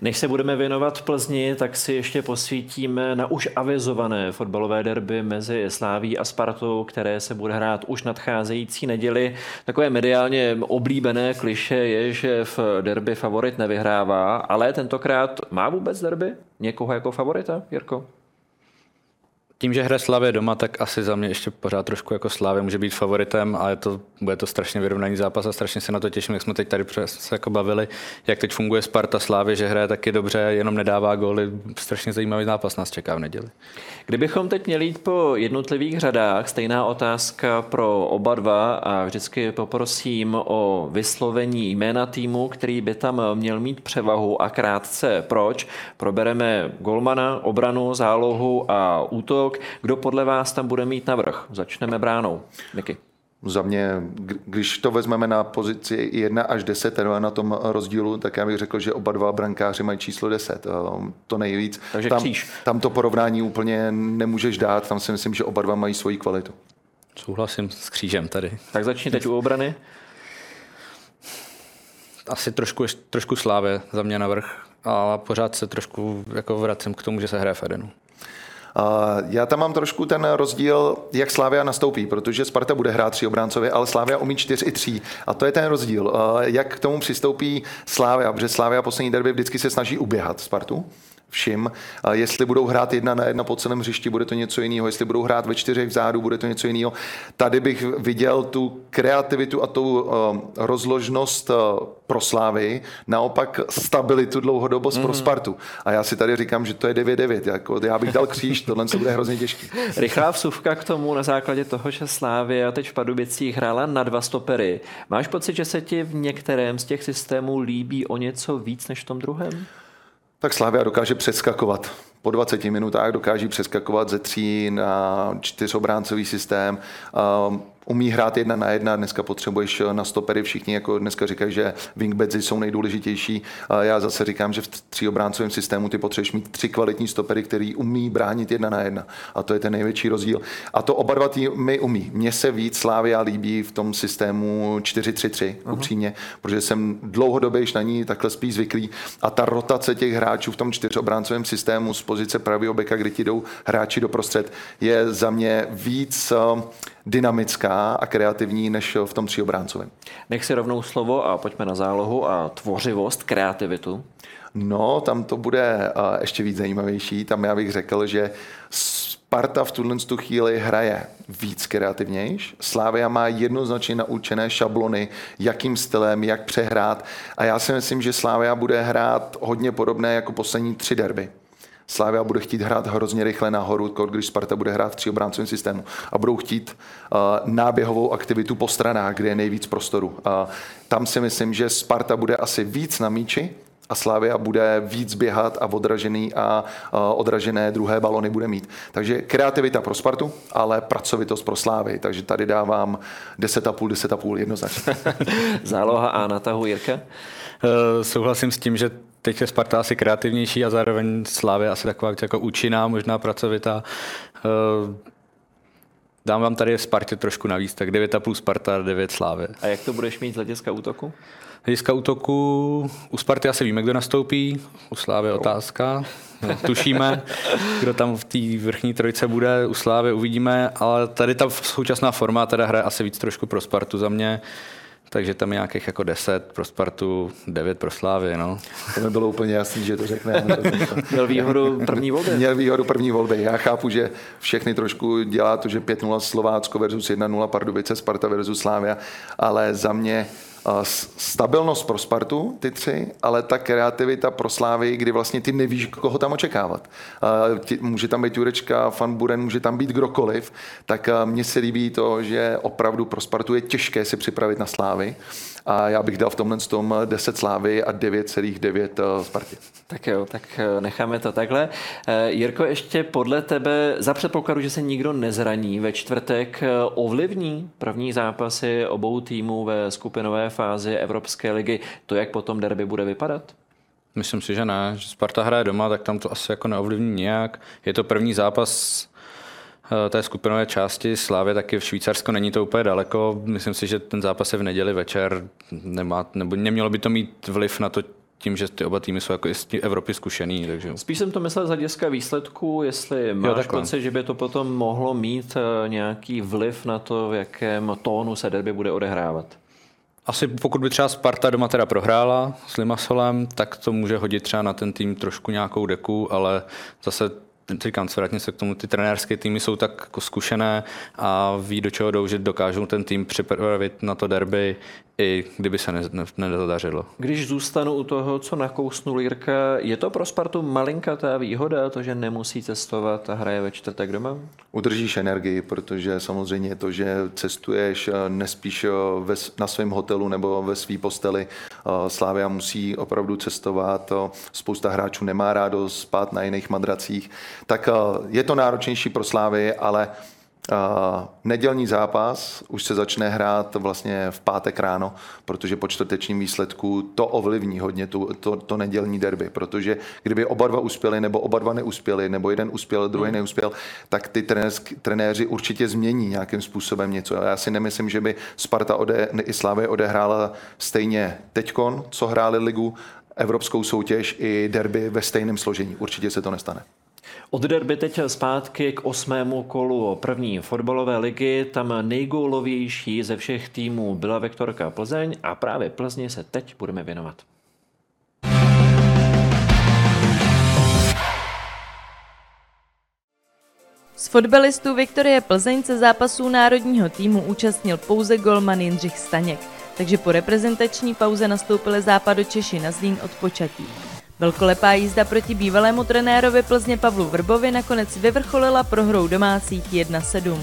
Než se budeme věnovat Plzni, tak si ještě posvítíme na už avizované fotbalové derby mezi Sláví a Spartou, které se bude hrát už nadcházející neděli. Takové mediálně oblíbené kliše je, že v derby favorit nevyhrává, ale tentokrát má vůbec derby někoho jako favorita, Jirko? Tím, že hraje Slavě doma, tak asi za mě ještě pořád trošku jako Slavě může být favoritem, ale to, bude to strašně vyrovnaný zápas a strašně se na to těším, jak jsme teď tady se jako bavili, jak teď funguje Sparta Slávě, že hraje taky dobře, jenom nedává góly. Strašně zajímavý zápas nás čeká v neděli. Kdybychom teď měli jít po jednotlivých řadách, stejná otázka pro oba dva a vždycky poprosím o vyslovení jména týmu, který by tam měl mít převahu a krátce proč. Probereme golmana, obranu, zálohu a útok útok. Kdo podle vás tam bude mít navrh? Začneme bránou. Miky. Za mě, když to vezmeme na pozici 1 až 10, teda na tom rozdílu, tak já bych řekl, že oba dva brankáři mají číslo 10. Eh, to nejvíc. Takže tam, kříž. tam to porovnání úplně nemůžeš dát, tam si myslím, že oba dva mají svoji kvalitu. Souhlasím s křížem tady. Tak začni teď u obrany. Asi trošku, trošku slávě za mě navrh, ale pořád se trošku jako vracím k tomu, že se hraje v Edenu. Já tam mám trošku ten rozdíl, jak Slávia nastoupí, protože Sparta bude hrát tři obráncově, ale Slávia umí čtyři i tři. A to je ten rozdíl. Jak k tomu přistoupí Slávia, protože Slávia poslední derby vždycky se snaží uběhat Spartu všim. Jestli budou hrát jedna na jedna po celém hřišti, bude to něco jiného. Jestli budou hrát ve čtyřech vzadu, bude to něco jiného. Tady bych viděl tu kreativitu a tu uh, rozložnost uh, pro Slávy, naopak stabilitu, dlouhodobost mm-hmm. pro mhm. Spartu. A já si tady říkám, že to je 9-9. Jako, já bych dal kříž, tohle se bude hrozně těžký. Rychlá vsuvka k tomu na základě toho, že Slávy a teď v Padubicích hrála na dva stopery. Máš pocit, že se ti v některém z těch systémů líbí o něco víc než v tom druhém? Tak Slavia dokáže přeskakovat. Po 20 minutách dokáže přeskakovat ze tří na čtyřobráncový systém umí hrát jedna na jedna, dneska potřebuješ eh, na stopery, všichni jako dneska říkají, že wingbacks jsou nejdůležitější. Já zase říkám, že v tříobráncovém systému ty potřebuješ mít tři kvalitní stopery, který umí bránit jedna na jedna. A to je ten největší rozdíl. A to oba dva týmy umí. Mně se víc Slávia líbí v tom systému 4-3-3, uh-huh. upřímně, protože jsem dlouhodobě již na ní takhle spíš zvyklý. A ta rotace těch hráčů v tom čtyřobráncovém systému z pozice pravého beka, kdy ti jdou hráči do prostřed, je za mě víc uh, dynamická a kreativní než v tom tříobráncovém. Nech si rovnou slovo a pojďme na zálohu a tvořivost, kreativitu. No, tam to bude ještě víc zajímavější. Tam já bych řekl, že Sparta v tuhle tu chvíli hraje víc kreativnějš. Slávia má jednoznačně naučené šablony, jakým stylem, jak přehrát. A já si myslím, že Slávia bude hrát hodně podobné jako poslední tři derby Slávia bude chtít hrát hrozně rychle nahoru, když Sparta bude hrát v tříobráncovém systému a budou chtít uh, náběhovou aktivitu po stranách, kde je nejvíc prostoru. Uh, tam si myslím, že Sparta bude asi víc na míči, a Slavia bude víc běhat a odražený a odražené druhé balony bude mít. Takže kreativita pro Spartu, ale pracovitost pro Slávy. Takže tady dávám 10,5, 10,5 jednoznačně. Záloha a na tahu Jirka? Uh, souhlasím s tím, že teď je Sparta asi kreativnější a zároveň Slávě asi taková jako účinná, možná pracovitá. Uh, dám vám tady Spartě trošku navíc, tak 9,5 Sparta, 9 Slávě. A jak to budeš mít z hlediska útoku? Hlediska útoku, u Sparty asi víme, kdo nastoupí, u Slávy otázka. No, tušíme, kdo tam v té vrchní trojice bude, u Slávy uvidíme, ale tady ta současná forma teda hraje asi víc trošku pro Spartu za mě takže tam je nějakých jako 10 pro Spartu, 9 pro Slávy. No. To mi bylo úplně jasný, že to řekne. Měl výhodu první volby. Měl výhodu první volby. Já chápu, že všechny trošku dělá to, že 5-0 Slovácko versus 1-0 Pardubice, Sparta versus Slávia, ale za mě stabilnost pro Spartu, ty tři, ale ta kreativita pro Slávy, kdy vlastně ty nevíš, koho tam očekávat. Může tam být Jurečka, Fan Buren, může tam být kdokoliv, tak mně se líbí to, že opravdu pro Spartu je těžké si připravit na Slávy a já bych dal v tomhle tom 10 Slávy a 9,9 eh, Spartě. Tak jo, tak eh, necháme to takhle. Eh, Jirko, ještě podle tebe, za předpokladu, že se nikdo nezraní ve čtvrtek, ovlivní první zápasy obou týmů ve skupinové fázi Evropské ligy to, jak potom derby bude vypadat? Myslím si, že ne. Že Sparta hraje doma, tak tam to asi jako neovlivní nějak. Je to první zápas Eh, té skupinové části Slávě taky v Švýcarsku není to úplně daleko. Myslím si, že ten zápas je v neděli večer. Nemá, nebo nemělo by to mít vliv na to, tím, že ty oba týmy jsou jako z Evropy zkušený. Takže... Spíš jsem to myslel z hlediska výsledku, jestli máš pocit, že by to potom mohlo mít eh, nějaký vliv na to, v jakém tónu se derby bude odehrávat. Asi pokud by třeba Sparta doma teda prohrála s Limasolem, tak to může hodit třeba na ten tým trošku nějakou deku, ale zase říkám, vrátně se k tomu, ty trenérské týmy jsou tak jako zkušené a ví, do čeho jdou, že dokážou ten tým připravit na to derby, i kdyby se nedodařilo. Když zůstanu u toho, co nakousnul Jirka, je to pro Spartu malinkatá výhoda, to, že nemusí cestovat a hraje ve čtvrtek doma? Udržíš energii, protože samozřejmě to, že cestuješ, nespíš na svém hotelu nebo ve své posteli, Slávia musí opravdu cestovat, spousta hráčů nemá rádo spát na jiných madracích, tak je to náročnější pro Slávy, ale Uh, nedělní zápas už se začne hrát vlastně v pátek ráno, protože po čtvrtečním výsledku to ovlivní hodně tu, to, to nedělní derby, protože kdyby oba dva uspěli nebo oba dva neuspěli, nebo jeden uspěl, druhý hmm. neuspěl, tak ty trenéři určitě změní nějakým způsobem něco. Já si nemyslím, že by Sparta ode, i Slávě odehrála stejně teďkon, co hráli ligu, evropskou soutěž i derby ve stejném složení. Určitě se to nestane. Od derby teď zpátky k osmému kolu první fotbalové ligy. Tam nejgólovější ze všech týmů byla Vektorka Plzeň a právě Plzni se teď budeme věnovat. Z fotbalistů Viktorie Plzeň se zápasů národního týmu účastnil pouze golman Jindřich Staněk, takže po reprezentační pauze nastoupili západo Češi na Zlín od počatí. Velkolepá jízda proti bývalému trenérovi Plzně Pavlu Vrbovi nakonec vyvrcholila prohrou domácích 1-7.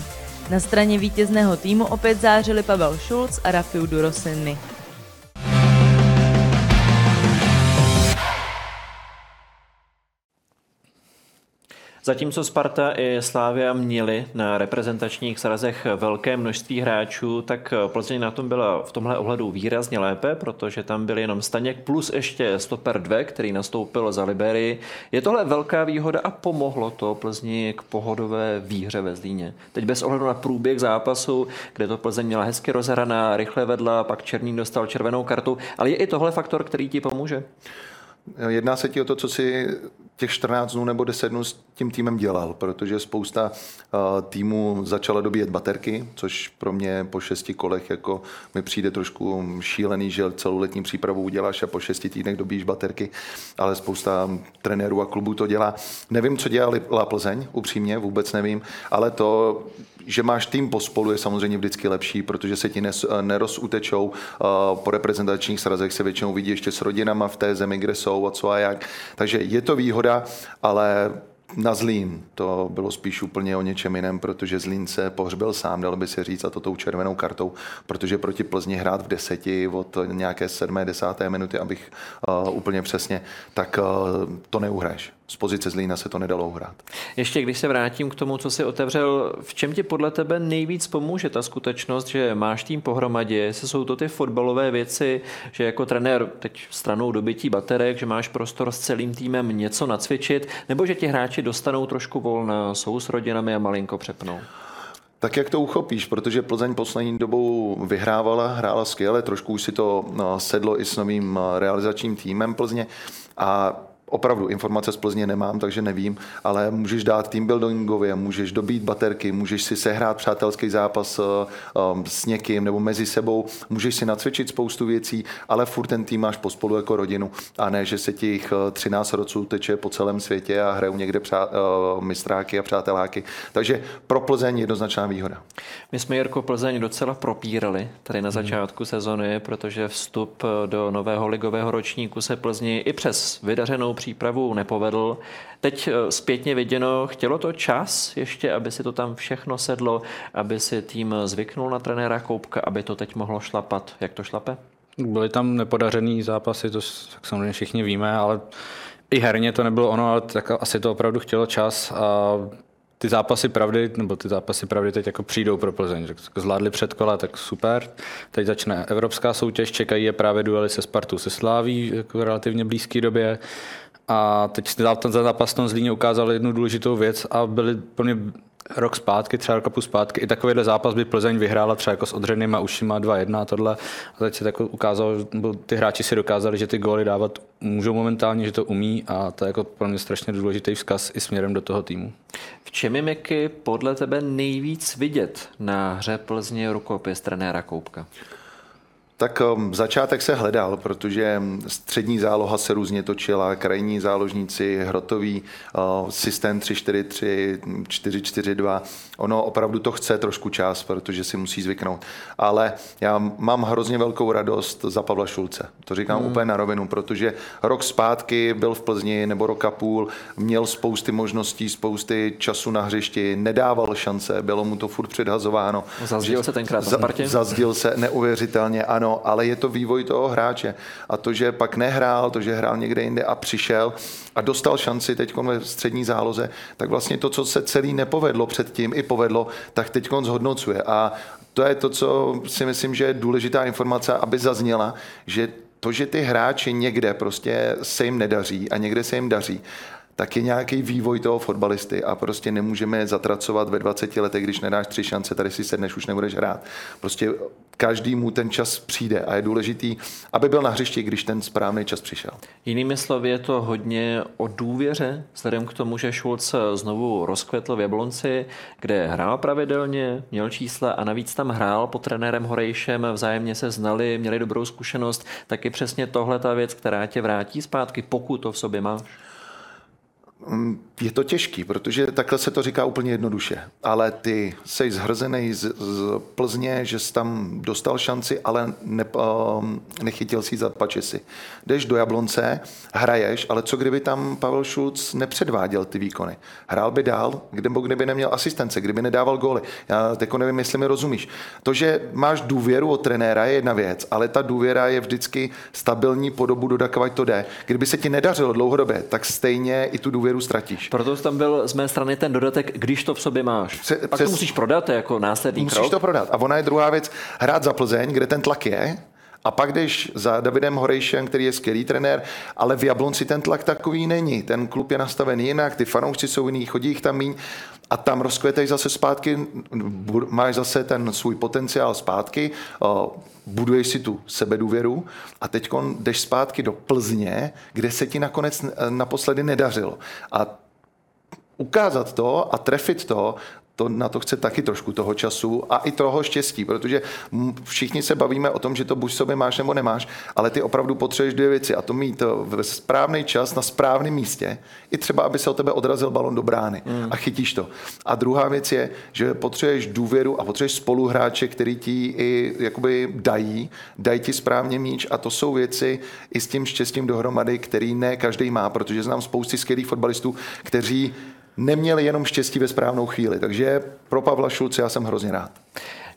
Na straně vítězného týmu opět zářili Pavel Schulz a Rafiu Durosiny. Zatímco Sparta i Slávia měli na reprezentačních srazech velké množství hráčů, tak Plzeň na tom byla v tomhle ohledu výrazně lépe, protože tam byl jenom Staněk plus ještě stoper 2, který nastoupil za Liberii. Je tohle velká výhoda a pomohlo to Plzni k pohodové výhře ve Zlíně. Teď bez ohledu na průběh zápasu, kde to Plzeň měla hezky rozhraná, rychle vedla, pak Černý dostal červenou kartu, ale je i tohle faktor, který ti pomůže? Jedná se ti o to, co si těch 14 dnů nebo 10 dnů s tím týmem dělal, protože spousta týmů začala dobíjet baterky, což pro mě po šesti kolech jako mi přijde trošku šílený, že celou letní přípravu uděláš a po šesti týdnech dobíš baterky, ale spousta trenérů a klubů to dělá. Nevím, co dělala Plzeň, upřímně, vůbec nevím, ale to, že máš tým pospolu je samozřejmě vždycky lepší, protože se ti nes, nerozutečou. Po reprezentačních srazech se většinou vidí ještě s rodinama v té zemi, kde jsou a co a jak. Takže je to výhoda, ale na Zlín. To bylo spíš úplně o něčem jiném, protože Zlín se pohřbil sám, dalo by se říct, a to tou červenou kartou, protože proti Plzni hrát v deseti od nějaké sedmé, desáté minuty, abych uh, úplně přesně, tak uh, to neuhraješ z pozice Zlína se to nedalo uhrát. Ještě když se vrátím k tomu, co si otevřel, v čem ti podle tebe nejvíc pomůže ta skutečnost, že máš tým pohromadě, jestli jsou to ty fotbalové věci, že jako trenér teď stranou dobytí baterek, že máš prostor s celým týmem něco nacvičit, nebo že ti hráči dostanou trošku volna, jsou s rodinami a malinko přepnou? Tak jak to uchopíš, protože Plzeň poslední dobou vyhrávala, hrála skvěle, trošku už si to no, sedlo i s novým realizačním týmem Plzně a opravdu informace z Plzně nemám, takže nevím, ale můžeš dát team buildingově, můžeš dobít baterky, můžeš si sehrát přátelský zápas um, s někým nebo mezi sebou, můžeš si nacvičit spoustu věcí, ale furt ten tým máš pospolu jako rodinu a ne, že se těch 13 rodců teče po celém světě a hrajou někde přá, mistráky a přáteláky. Takže pro Plzeň jednoznačná výhoda. My jsme Jirko Plzeň docela propírali tady na mhm. začátku sezony, protože vstup do nového ligového ročníku se Plzni i přes vydařenou přípravu nepovedl. Teď eh, zpětně viděno, chtělo to čas ještě, aby si to tam všechno sedlo, aby si tým zvyknul na trenéra Koupka, aby to teď mohlo šlapat. Jak to šlape? Byly tam nepodařený zápasy, to tak samozřejmě všichni víme, ale i herně to nebylo ono, ale tak asi to opravdu chtělo čas a ty zápasy pravdy, nebo ty zápasy pravdy teď jako přijdou pro Plzeň. Zvládli předkola, tak super. Teď začne evropská soutěž, čekají je právě duely se Spartou, se Sláví jako v relativně blízké době. A teď ten zápas tom Zlíně ukázal jednu důležitou věc a byli plně rok zpátky, třeba rok a půl zpátky, i takovýhle zápas by Plzeň vyhrála třeba jako s odřenýma ušima 2-1 a tohle. A teď se jako ukázalo, ty hráči si dokázali, že ty góly dávat můžou momentálně, že to umí a to je jako pro mě strašně důležitý vzkaz i směrem do toho týmu. V čem je podle tebe nejvíc vidět na hře Plzně rukopis trenéra Koupka? Tak um, začátek se hledal, protože střední záloha se různě točila, krajní záložníci, hrotový uh, systém 3-4-3, 4-4-2. Ono opravdu to chce trošku čas, protože si musí zvyknout. Ale já mám hrozně velkou radost za Pavla Šulce. To říkám hmm. úplně na rovinu, protože rok zpátky byl v Plzni nebo roka půl, měl spousty možností, spousty času na hřišti, nedával šance, bylo mu to furt předhazováno. Zazdil se tenkrát Spartě? Zazdil se neuvěřitelně, ano ale je to vývoj toho hráče. A to, že pak nehrál, to, že hrál někde jinde a přišel a dostal šanci teď ve střední záloze, tak vlastně to, co se celý nepovedlo předtím i povedlo, tak teď zhodnocuje. A to je to, co si myslím, že je důležitá informace, aby zazněla, že to, že ty hráči někde prostě se jim nedaří a někde se jim daří, tak je nějaký vývoj toho fotbalisty a prostě nemůžeme zatracovat ve 20 letech, když nedáš tři šance, tady si sedneš, už nebudeš hrát. Prostě každý mu ten čas přijde a je důležitý, aby byl na hřišti, když ten správný čas přišel. Jinými slovy je to hodně o důvěře, vzhledem k tomu, že Šulc znovu rozkvetl v Jablonci, kde hrál pravidelně, měl čísla a navíc tam hrál pod trenérem Horejšem, vzájemně se znali, měli dobrou zkušenost, tak je přesně tohle ta věc, která tě vrátí zpátky, pokud to v sobě máš. Mm, je to těžký, protože takhle se to říká úplně jednoduše. Ale ty jsi zhrzený z, z Plzně, že jsi tam dostal šanci, ale ne, uh, nechytil si za si. Jdeš do Jablonce, hraješ, ale co kdyby tam Pavel Šulc nepředváděl ty výkony? Hrál by dál, kdyby, kdyby neměl asistence, kdyby nedával góly. Já teď nevím, jestli mi rozumíš. To, že máš důvěru od trenéra, je jedna věc, ale ta důvěra je vždycky stabilní po dobu, dodakovat to jde. Kdyby se ti nedařilo dlouhodobě, tak stejně i tu důvěru důvěru ztratíš. Proto tam byl z mé strany ten dodatek, když to v sobě máš. Pře- Pak přes... to musíš prodat jako následný musíš krok. Musíš to prodat. A ona je druhá věc, hrát za Plzeň, kde ten tlak je, a pak jdeš za Davidem Horejšem, který je skvělý trenér, ale v Jablonci ten tlak takový není. Ten klub je nastavený jinak, ty fanoušci jsou jiný, chodí jich tam míň a tam rozkvětej zase zpátky, máš zase ten svůj potenciál zpátky, buduješ si tu sebedůvěru a teď jdeš zpátky do Plzně, kde se ti nakonec naposledy nedařilo. A ukázat to a trefit to, to, na to chce taky trošku toho času a i toho štěstí, protože všichni se bavíme o tom, že to buď sobě máš nebo nemáš, ale ty opravdu potřebuješ dvě věci a to mít ve správný čas na správném místě, i třeba, aby se o tebe odrazil balon do brány mm. a chytíš to. A druhá věc je, že potřebuješ důvěru a potřebuješ spoluhráče, který ti i jakoby dají, dají ti správně míč a to jsou věci i s tím štěstím dohromady, který ne každý má, protože znám spousty skvělých fotbalistů, kteří neměli jenom štěstí ve správnou chvíli. Takže pro Pavla Šulce já jsem hrozně rád.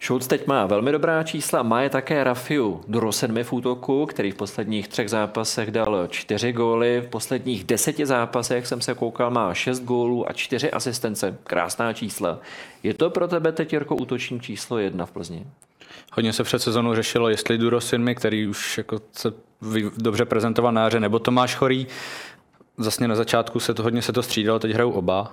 Schulz teď má velmi dobrá čísla, má je také Rafiu Durosenmi v útoku, který v posledních třech zápasech dal čtyři góly, v posledních deseti zápasech jsem se koukal, má šest gólů a čtyři asistence, krásná čísla. Je to pro tebe teď, Jirko, útočník číslo jedna v Plzni? Hodně se před sezónou řešilo, jestli Durosinmi, který už jako se dobře prezentoval na jaře, nebo Tomáš Chorý. Zasně na začátku se to hodně se to střídalo, teď hrajou oba.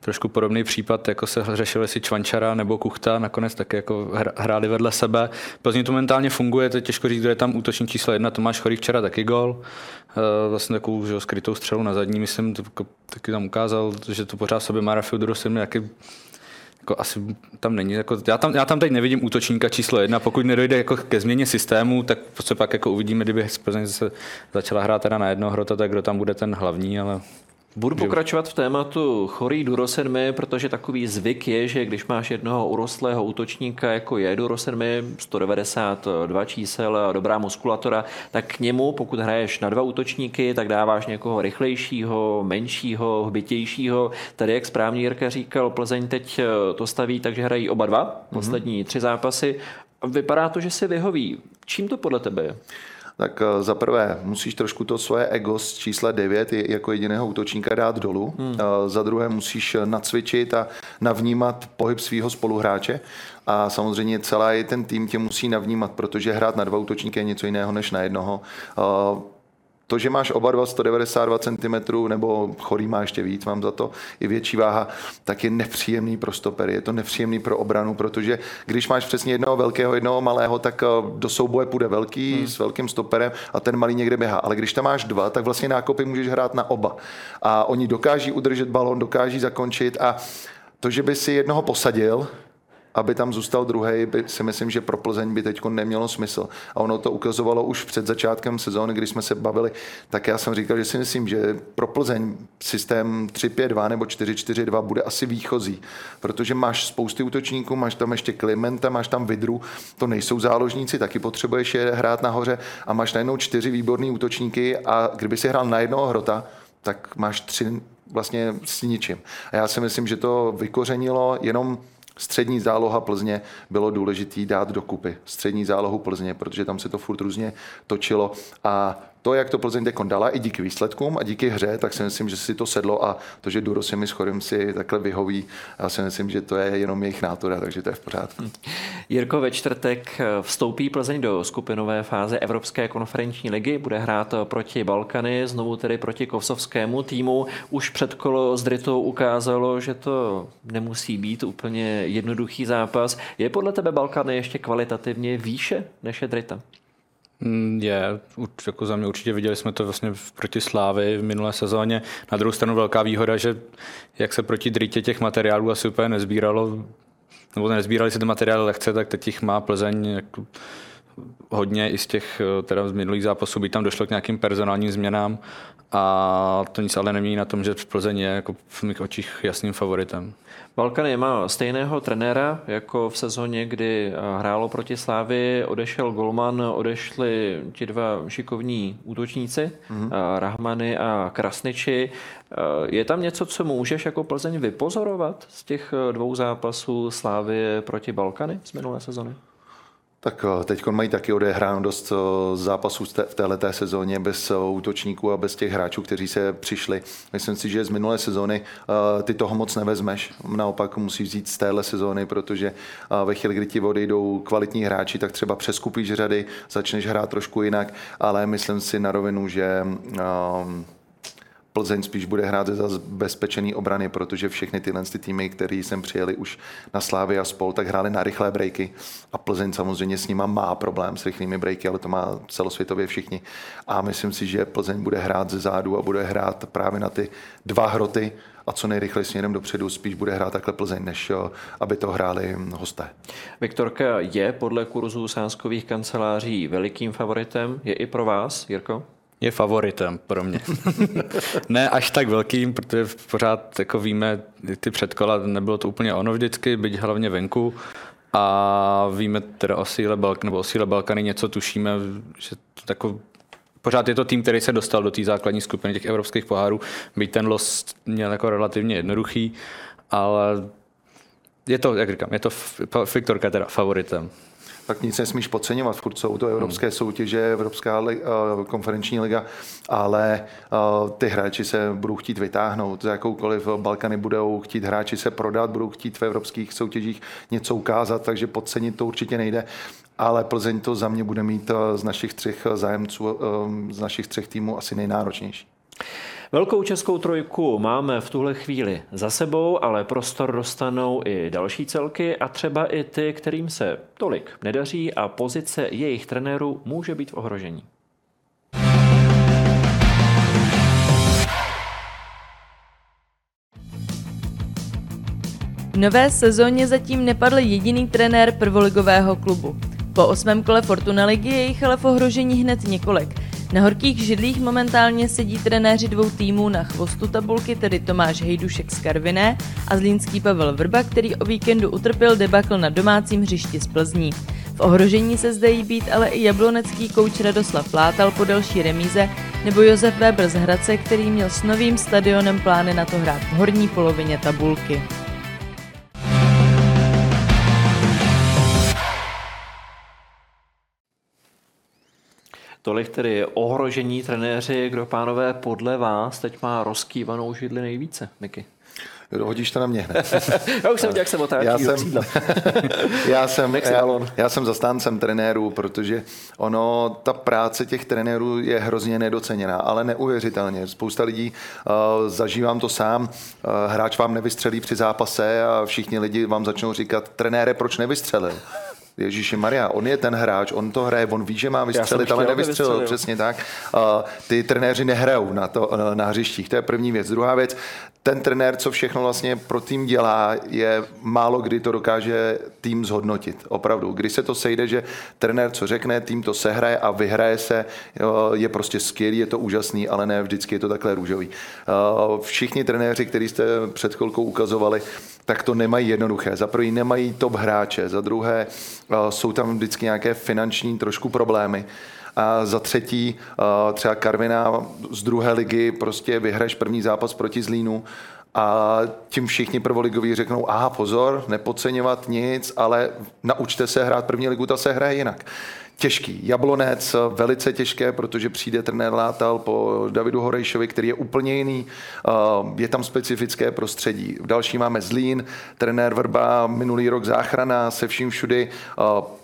Trošku podobný případ, jako se řešil jestli Čvančara nebo Kuchta, nakonec taky jako hráli vedle sebe. Plzně to mentálně funguje, to je těžko říct, kdo je tam útočník číslo jedna, Tomáš Chorý včera taky gol. Eh, vlastně takovou že, skrytou střelu na zadní, myslím, to, taky tam ukázal, že to pořád sobě má Rafiu Durosin, taky jako asi tam není, jako, já, tam, já tam teď nevidím útočníka číslo jedna, pokud nedojde jako ke změně systému, tak se pak jako uvidíme, kdyby se začala hrát teda na jednoho hrota, tak kdo tam bude ten hlavní, ale Budu pokračovat v tématu chorý Durosenmi, protože takový zvyk je, že když máš jednoho urostlého útočníka, jako je Durosenmi, 192 čísel a dobrá muskulatura, tak k němu, pokud hraješ na dva útočníky, tak dáváš někoho rychlejšího, menšího, hbitějšího. Tady, jak správně Jirka říkal, Plzeň teď to staví, takže hrají oba dva, poslední tři zápasy. Vypadá to, že si vyhoví. Čím to podle tebe je? Tak eh, za prvé musíš trošku to svoje ego z čísla 9 jako jediného útočníka dát dolů. Hmm. Eh, za druhé musíš nacvičit a navnímat pohyb svého spoluhráče. A samozřejmě celý ten tým tě musí navnímat, protože hrát na dva útočníky je něco jiného než na jednoho. To, že máš oba dva 192 cm, nebo chorý má ještě víc, mám za to i větší váha, tak je nepříjemný pro stopery, je to nepříjemný pro obranu, protože když máš přesně jednoho velkého, jednoho malého, tak eh, do souboje půjde velký hmm. s velkým stoperem a ten malý někde běhá. Ale když tam máš dva, tak vlastně nákopy můžeš hrát na oba. A oni dokáží udržet balon, dokáží zakončit a to, že by si jednoho posadil, aby tam zůstal druhý, si myslím, že pro Plzeň by teď nemělo smysl. A ono to ukazovalo už před začátkem sezóny, když jsme se bavili, tak já jsem říkal, že si myslím, že pro Plzeň systém 3-5-2 nebo 4-4-2 bude asi výchozí, protože máš spousty útočníků, máš tam ještě Klimenta, máš tam Vidru, to nejsou záložníci, taky potřebuješ je hrát nahoře a máš najednou čtyři výborný útočníky a kdyby si hrál na jednoho hrota, tak máš tři vlastně s ničím. A já si myslím, že to vykořenilo jenom střední záloha Plzně bylo důležitý dát dokupy. Střední zálohu Plzně, protože tam se to furt různě točilo a to, jak to Plzeň teď dala i díky výsledkům a díky hře, tak si myslím, že si to sedlo a to, že Duro si mi s Chorym si takhle vyhoví, já si myslím, že to je jenom jejich nátura, takže to je v pořádku. Jirko, ve čtvrtek vstoupí Plzeň do skupinové fáze Evropské konferenční ligy, bude hrát proti Balkany, znovu tedy proti kosovskému týmu. Už před kolo s Dritou ukázalo, že to nemusí být úplně jednoduchý zápas. Je podle tebe Balkany ještě kvalitativně výše než je Drita? Mm, je, jako za mě určitě viděli jsme to vlastně proti Slávy v minulé sezóně. Na druhou stranu velká výhoda, že jak se proti Dritě těch materiálů asi úplně nezbíralo, nebo nezbírali se ty materiály lehce, tak teď jich má Plzeň jako hodně i z těch teda z minulých zápasů, by tam došlo k nějakým personálním změnám a to nic ale nemění na tom, že Plzeň je jako v mých očích jasným favoritem. Balkany má stejného trenéra jako v sezóně, kdy hrálo proti Slávy, odešel Golman, odešli ti dva šikovní útočníci, mm-hmm. Rahmany a Krasniči. Je tam něco, co můžeš jako Plzeň vypozorovat z těch dvou zápasů Slávy proti Balkany z minulé sezóny? Tak eh, teď mají taky odehráno dost eh, zápasů v této sezóně bez eh, útočníků a bez těch hráčů, kteří se přišli. Myslím si, že z minulé sezóny ty toho moc nevezmeš. Naopak musí vzít z téhle sezóny, protože ve chvíli, kdy ti odejdou kvalitní hráči, tak třeba přeskupíš řady, začneš hrát trošku jinak, ale myslím si na rovinu, že Plzeň spíš bude hrát za bezpečený obrany, protože všechny tyhle ty týmy, které sem přijeli už na Slávy a spol, tak hráli na rychlé breaky a Plzeň samozřejmě s nima má problém s rychlými breaky, ale to má celosvětově všichni. A myslím si, že Plzeň bude hrát ze zádu a bude hrát právě na ty dva hroty a co nejrychleji směrem dopředu spíš bude hrát takhle Plzeň, než aby to hráli hosté. Viktorka je podle kurzu sáskových kanceláří velikým favoritem. Je i pro vás, Jirko? Je favoritem pro mě. ne až tak velkým, protože pořád jako víme, ty předkola nebylo to úplně ono vždycky, byť hlavně venku. A víme teda o síle, Balk, nebo o síle Balkany něco tušíme, že to tako, pořád je to tým, který se dostal do té základní skupiny těch evropských pohárů, byť ten los měl jako relativně jednoduchý, ale je to, jak říkám, je to Viktorka teda favoritem tak nic nesmíš podceňovat. Furt jsou to evropské hmm. soutěže, Evropská li, uh, konferenční liga, ale uh, ty hráči se budou chtít vytáhnout. Za jakoukoliv Balkany budou chtít hráči se prodat, budou chtít v evropských soutěžích něco ukázat, takže podcenit to určitě nejde. Ale Plzeň to za mě bude mít z našich třech zájemců, z našich třech týmů asi nejnáročnější. Velkou českou trojku máme v tuhle chvíli za sebou, ale prostor dostanou i další celky a třeba i ty, kterým se tolik nedaří a pozice jejich trenérů může být v ohrožení. V nové sezóně zatím nepadl jediný trenér prvoligového klubu. Po osmém kole Fortuna ligy je jich ale v ohrožení hned několik. Na horkých židlích momentálně sedí trenéři dvou týmů na chvostu tabulky, tedy Tomáš Hejdušek z Karviné a zlínský Pavel Vrba, který o víkendu utrpěl debakl na domácím hřišti z Plzní. V ohrožení se zdají být ale i jablonecký kouč Radoslav Látal po delší remíze nebo Josef Weber z Hradce, který měl s novým stadionem plány na to hrát v horní polovině tabulky. Tolik tedy ohrožení trenéři, kdo pánové podle vás teď má rozkývanou židli nejvíce, Miky? Hodíš to na mě hned. já už jsem jak se otáčí já jsem, já, jsem, já, já jsem zastáncem trenérů, protože ono, ta práce těch trenérů je hrozně nedoceněná, ale neuvěřitelně. Spousta lidí, uh, zažívám to sám, uh, hráč vám nevystřelí při zápase a všichni lidi vám začnou říkat, trenére, proč nevystřelil? Ježíši Maria, on je ten hráč, on to hraje, on ví, že má vystřelit, ale nevystřelil, přesně tak. Uh, ty trenéři nehrajou na, to, na hřištích, to je první věc. Druhá věc, ten trenér, co všechno vlastně pro tým dělá, je málo kdy to dokáže tým zhodnotit. Opravdu. Když se to sejde, že trenér co řekne, tým to sehraje a vyhraje se, je prostě skvělý, je to úžasný, ale ne vždycky je to takhle růžový. Všichni trenéři, který jste před chvilkou ukazovali, tak to nemají jednoduché. Za první nemají top hráče, za druhé jsou tam vždycky nějaké finanční trošku problémy. A za třetí třeba Karvina z druhé ligy prostě vyhraješ první zápas proti Zlínu a tím všichni prvoligoví řeknou, aha, pozor, nepodceňovat nic, ale naučte se hrát první ligu, ta se hraje jinak těžký. Jablonec velice těžké, protože přijde trenér Látal po Davidu Horejšovi, který je úplně jiný. Je tam specifické prostředí. V další máme Zlín, trenér Vrba, minulý rok záchrana se vším všudy,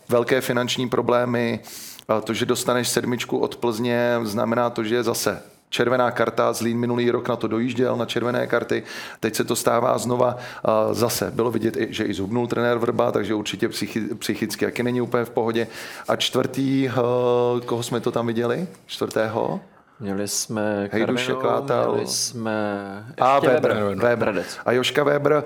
velké finanční problémy, to, že dostaneš sedmičku od Plzně, znamená to, že zase červená karta, Zlín minulý rok na to dojížděl na červené karty, teď se to stává znova. Zase bylo vidět, že i zubnul trenér Vrba, takže určitě psychi, psychicky jaký není úplně v pohodě. A čtvrtý, eh, koho jsme to tam viděli? Čtvrtého? Měli jsme Hejduše Klátal. Měli jsme a Weber, Weber. Weber. A Joška Weber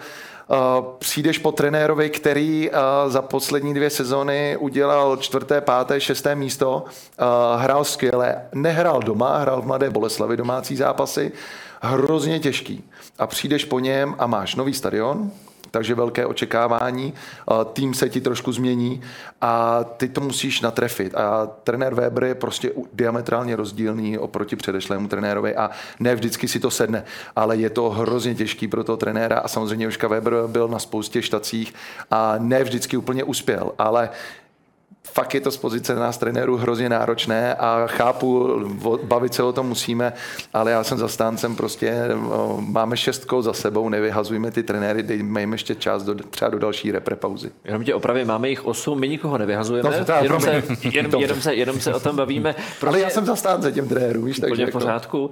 Eh, přijdeš po trenérovi, který eh, za poslední dvě sezony udělal čtvrté, páté, šesté místo, eh, hrál skvěle, nehrál doma, hrál v Mladé Boleslavi domácí zápasy, hrozně těžký. A přijdeš po něm a máš nový stadion, takže velké očekávání, tým se ti trošku změní a ty to musíš natrefit. A trenér Weber je prostě diametrálně rozdílný oproti předešlému trenérovi a ne vždycky si to sedne, ale je to hrozně těžký pro toho trenéra a samozřejmě Joška Weber byl na spoustě štacích a ne vždycky úplně uspěl, ale fakt je to z pozice nás trenérů hrozně náročné a chápu, bavit se o tom musíme, ale já jsem zastáncem prostě, máme šestkou za sebou, nevyhazujme ty trenéry, dejme jim ještě čas do, třeba do další repre pauzy. Jenom tě opravě, máme jich osm, my nikoho nevyhazujeme, no, jenom, se, jenom, jenom, se, jenom se o tom bavíme. Pro ale já jsem zastánce těm trenérů, víš, takže v pořádku. Uh,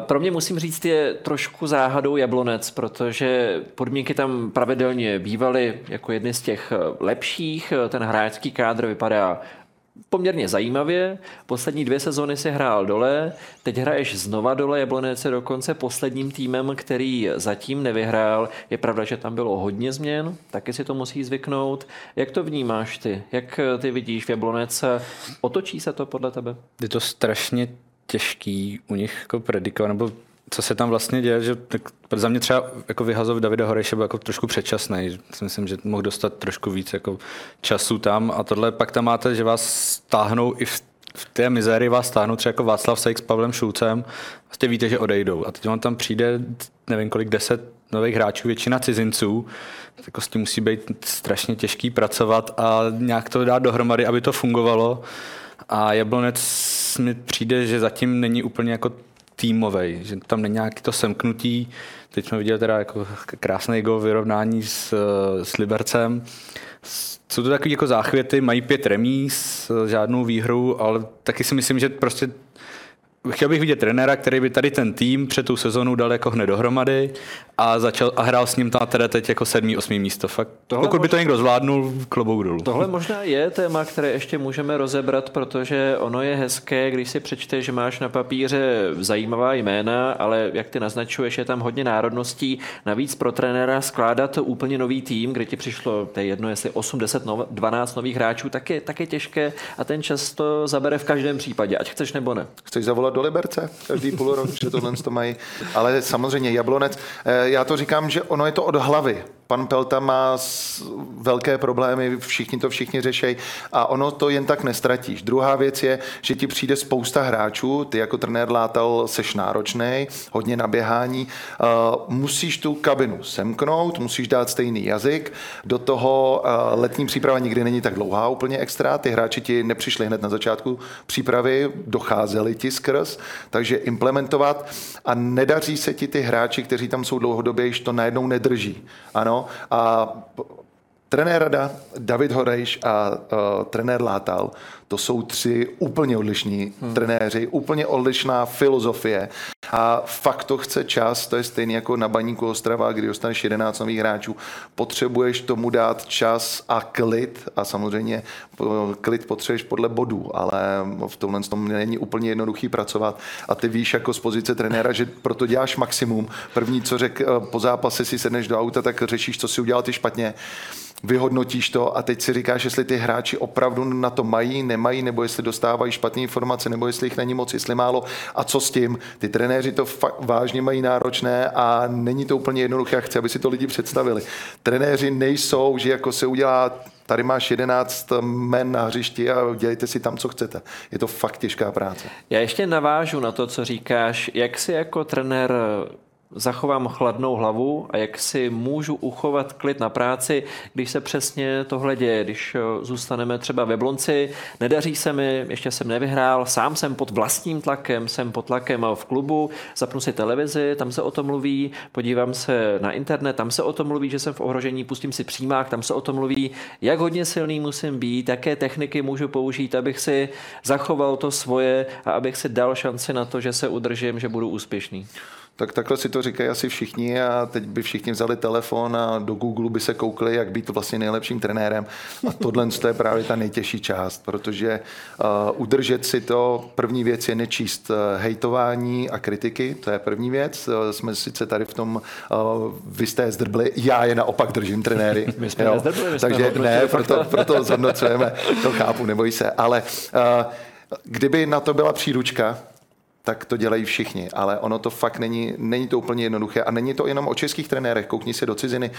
pro mě musím říct, je trošku záhadou Jablonec, protože podmínky tam pravidelně bývaly jako jedny z těch lepších, ten hráčský kádr vypadá poměrně zajímavě. Poslední dvě sezony si hrál dole, teď hraješ znova dole, Jablonec je dokonce posledním týmem, který zatím nevyhrál. Je pravda, že tam bylo hodně změn, taky si to musí zvyknout. Jak to vnímáš ty? Jak ty vidíš v Jablonec? Otočí se to podle tebe? Je to strašně těžký u nich jako predikovat, nebo co se tam vlastně děje, že tak za mě třeba jako vyhazov Davida Horeše byl jako trošku předčasný. Myslím, že mohl dostat trošku víc jako času tam a tohle pak tam máte, že vás stáhnou i v v té mizérii vás stáhnou třeba jako Václav Sejk s Pavlem Šulcem, vlastně víte, že odejdou. A teď vám tam přijde, nevím kolik, deset nových hráčů, většina cizinců, tak jako s tím musí být strašně těžký pracovat a nějak to dát dohromady, aby to fungovalo. A Jablonec mi přijde, že zatím není úplně jako týmový, že tam není nějaký to semknutí. Teď jsme viděli teda jako krásný gol vyrovnání s, s Libercem. Jsou to takové jako záchvěty, mají pět remíz, žádnou výhru, ale taky si myslím, že prostě chtěl bych vidět trenéra, který by tady ten tým před tu sezonu dal jako hned dohromady a, začal, a hrál s ním tam teda teď jako sedmý, osmý místo. Fakt, tohle pokud možná, by to někdo zvládnul, klobouk dolů. Tohle možná je téma, které ještě můžeme rozebrat, protože ono je hezké, když si přečteš, že máš na papíře zajímavá jména, ale jak ty naznačuješ, je tam hodně národností. Navíc pro trenéra skládat úplně nový tým, kde ti přišlo, to je jedno, jestli 8, 10, 12 nových hráčů, tak je, tak je těžké a ten čas to zabere v každém případě, ať chceš nebo ne. Chceš zavolat do Liberce každý půl rok, že tohle to mají. Ale samozřejmě Jablonec, eh, já to říkám, že ono je to od hlavy. Pan Pelta má velké problémy, všichni to všichni řešejí a ono to jen tak nestratíš. Druhá věc je, že ti přijde spousta hráčů, ty jako trenér látal seš náročný, hodně naběhání, musíš tu kabinu semknout, musíš dát stejný jazyk, do toho letní příprava nikdy není tak dlouhá úplně extra, ty hráči ti nepřišli hned na začátku přípravy, docházeli ti skrz, takže implementovat a nedaří se ti ty hráči, kteří tam jsou dlouhodobě, již to najednou nedrží. Ano, a trenér Rada, David Horejš a uh, trenér Látal, to jsou tři úplně odlišní hmm. trenéři, úplně odlišná filozofie. A fakt to chce čas, to je stejný jako na baníku Ostrava, kdy dostaneš 11 nových hráčů, potřebuješ tomu dát čas a klid a samozřejmě klid potřebuješ podle bodů, ale v tomhle tom není úplně jednoduchý pracovat. A ty víš jako z pozice trenéra, že proto děláš maximum. První, co řek eh, po zápase si sedneš do auta, tak řešíš, co si udělal ty špatně. Vyhodnotíš to a teď si říkáš, jestli ty hráči opravdu na to mají, nemají, nebo jestli dostávají špatné informace, nebo jestli jich není moc, jestli málo a co s tím. Ty trenéři to fakt vážně mají náročné a není to úplně jednoduché, chci, aby si to lidi představili. Trenéři nejsou, že jako se udělá tady máš 11 men na hřišti a dělejte si tam, co chcete. Je to fakt těžká práce. Já ještě navážu na to, co říkáš. Jak si jako trenér zachovám chladnou hlavu a jak si můžu uchovat klid na práci, když se přesně tohle děje, když eh, zůstaneme třeba ve Blonci, nedaří se mi, ještě jsem nevyhrál, sám jsem pod vlastním tlakem, jsem pod tlakem v klubu, zapnu si televizi, tam se o tom mluví, podívám se na internet, tam se o tom mluví, že jsem v ohrožení, pustím si přímák, tam se o tom mluví, jak hodně silný musím být, jaké techniky můžu použít, abych si zachoval to svoje a abych si dal šanci na to, že se udržím, že budu úspěšný. Tak takhle si to říkají asi všichni a teď by všichni vzali telefon a do Google by se koukli, jak být vlastně nejlepším trenérem. A tohle je právě ta nejtěžší část, protože uh, udržet si to, první věc je nečíst uh, hejtování a kritiky, to je první věc. Uh, jsme sice tady v tom, uh, vy jste zdrbli, já je naopak držím trenéry. My jsme jo? Nezdrbli, my Takže jsme ne, proto, proto zhodnocujeme, to chápu, neboj se. Ale uh, kdyby na to byla příručka, tak to dělají všichni, ale ono to fakt není, není to úplně jednoduché. A není to jenom o českých trenérech, koukni se do ciziny,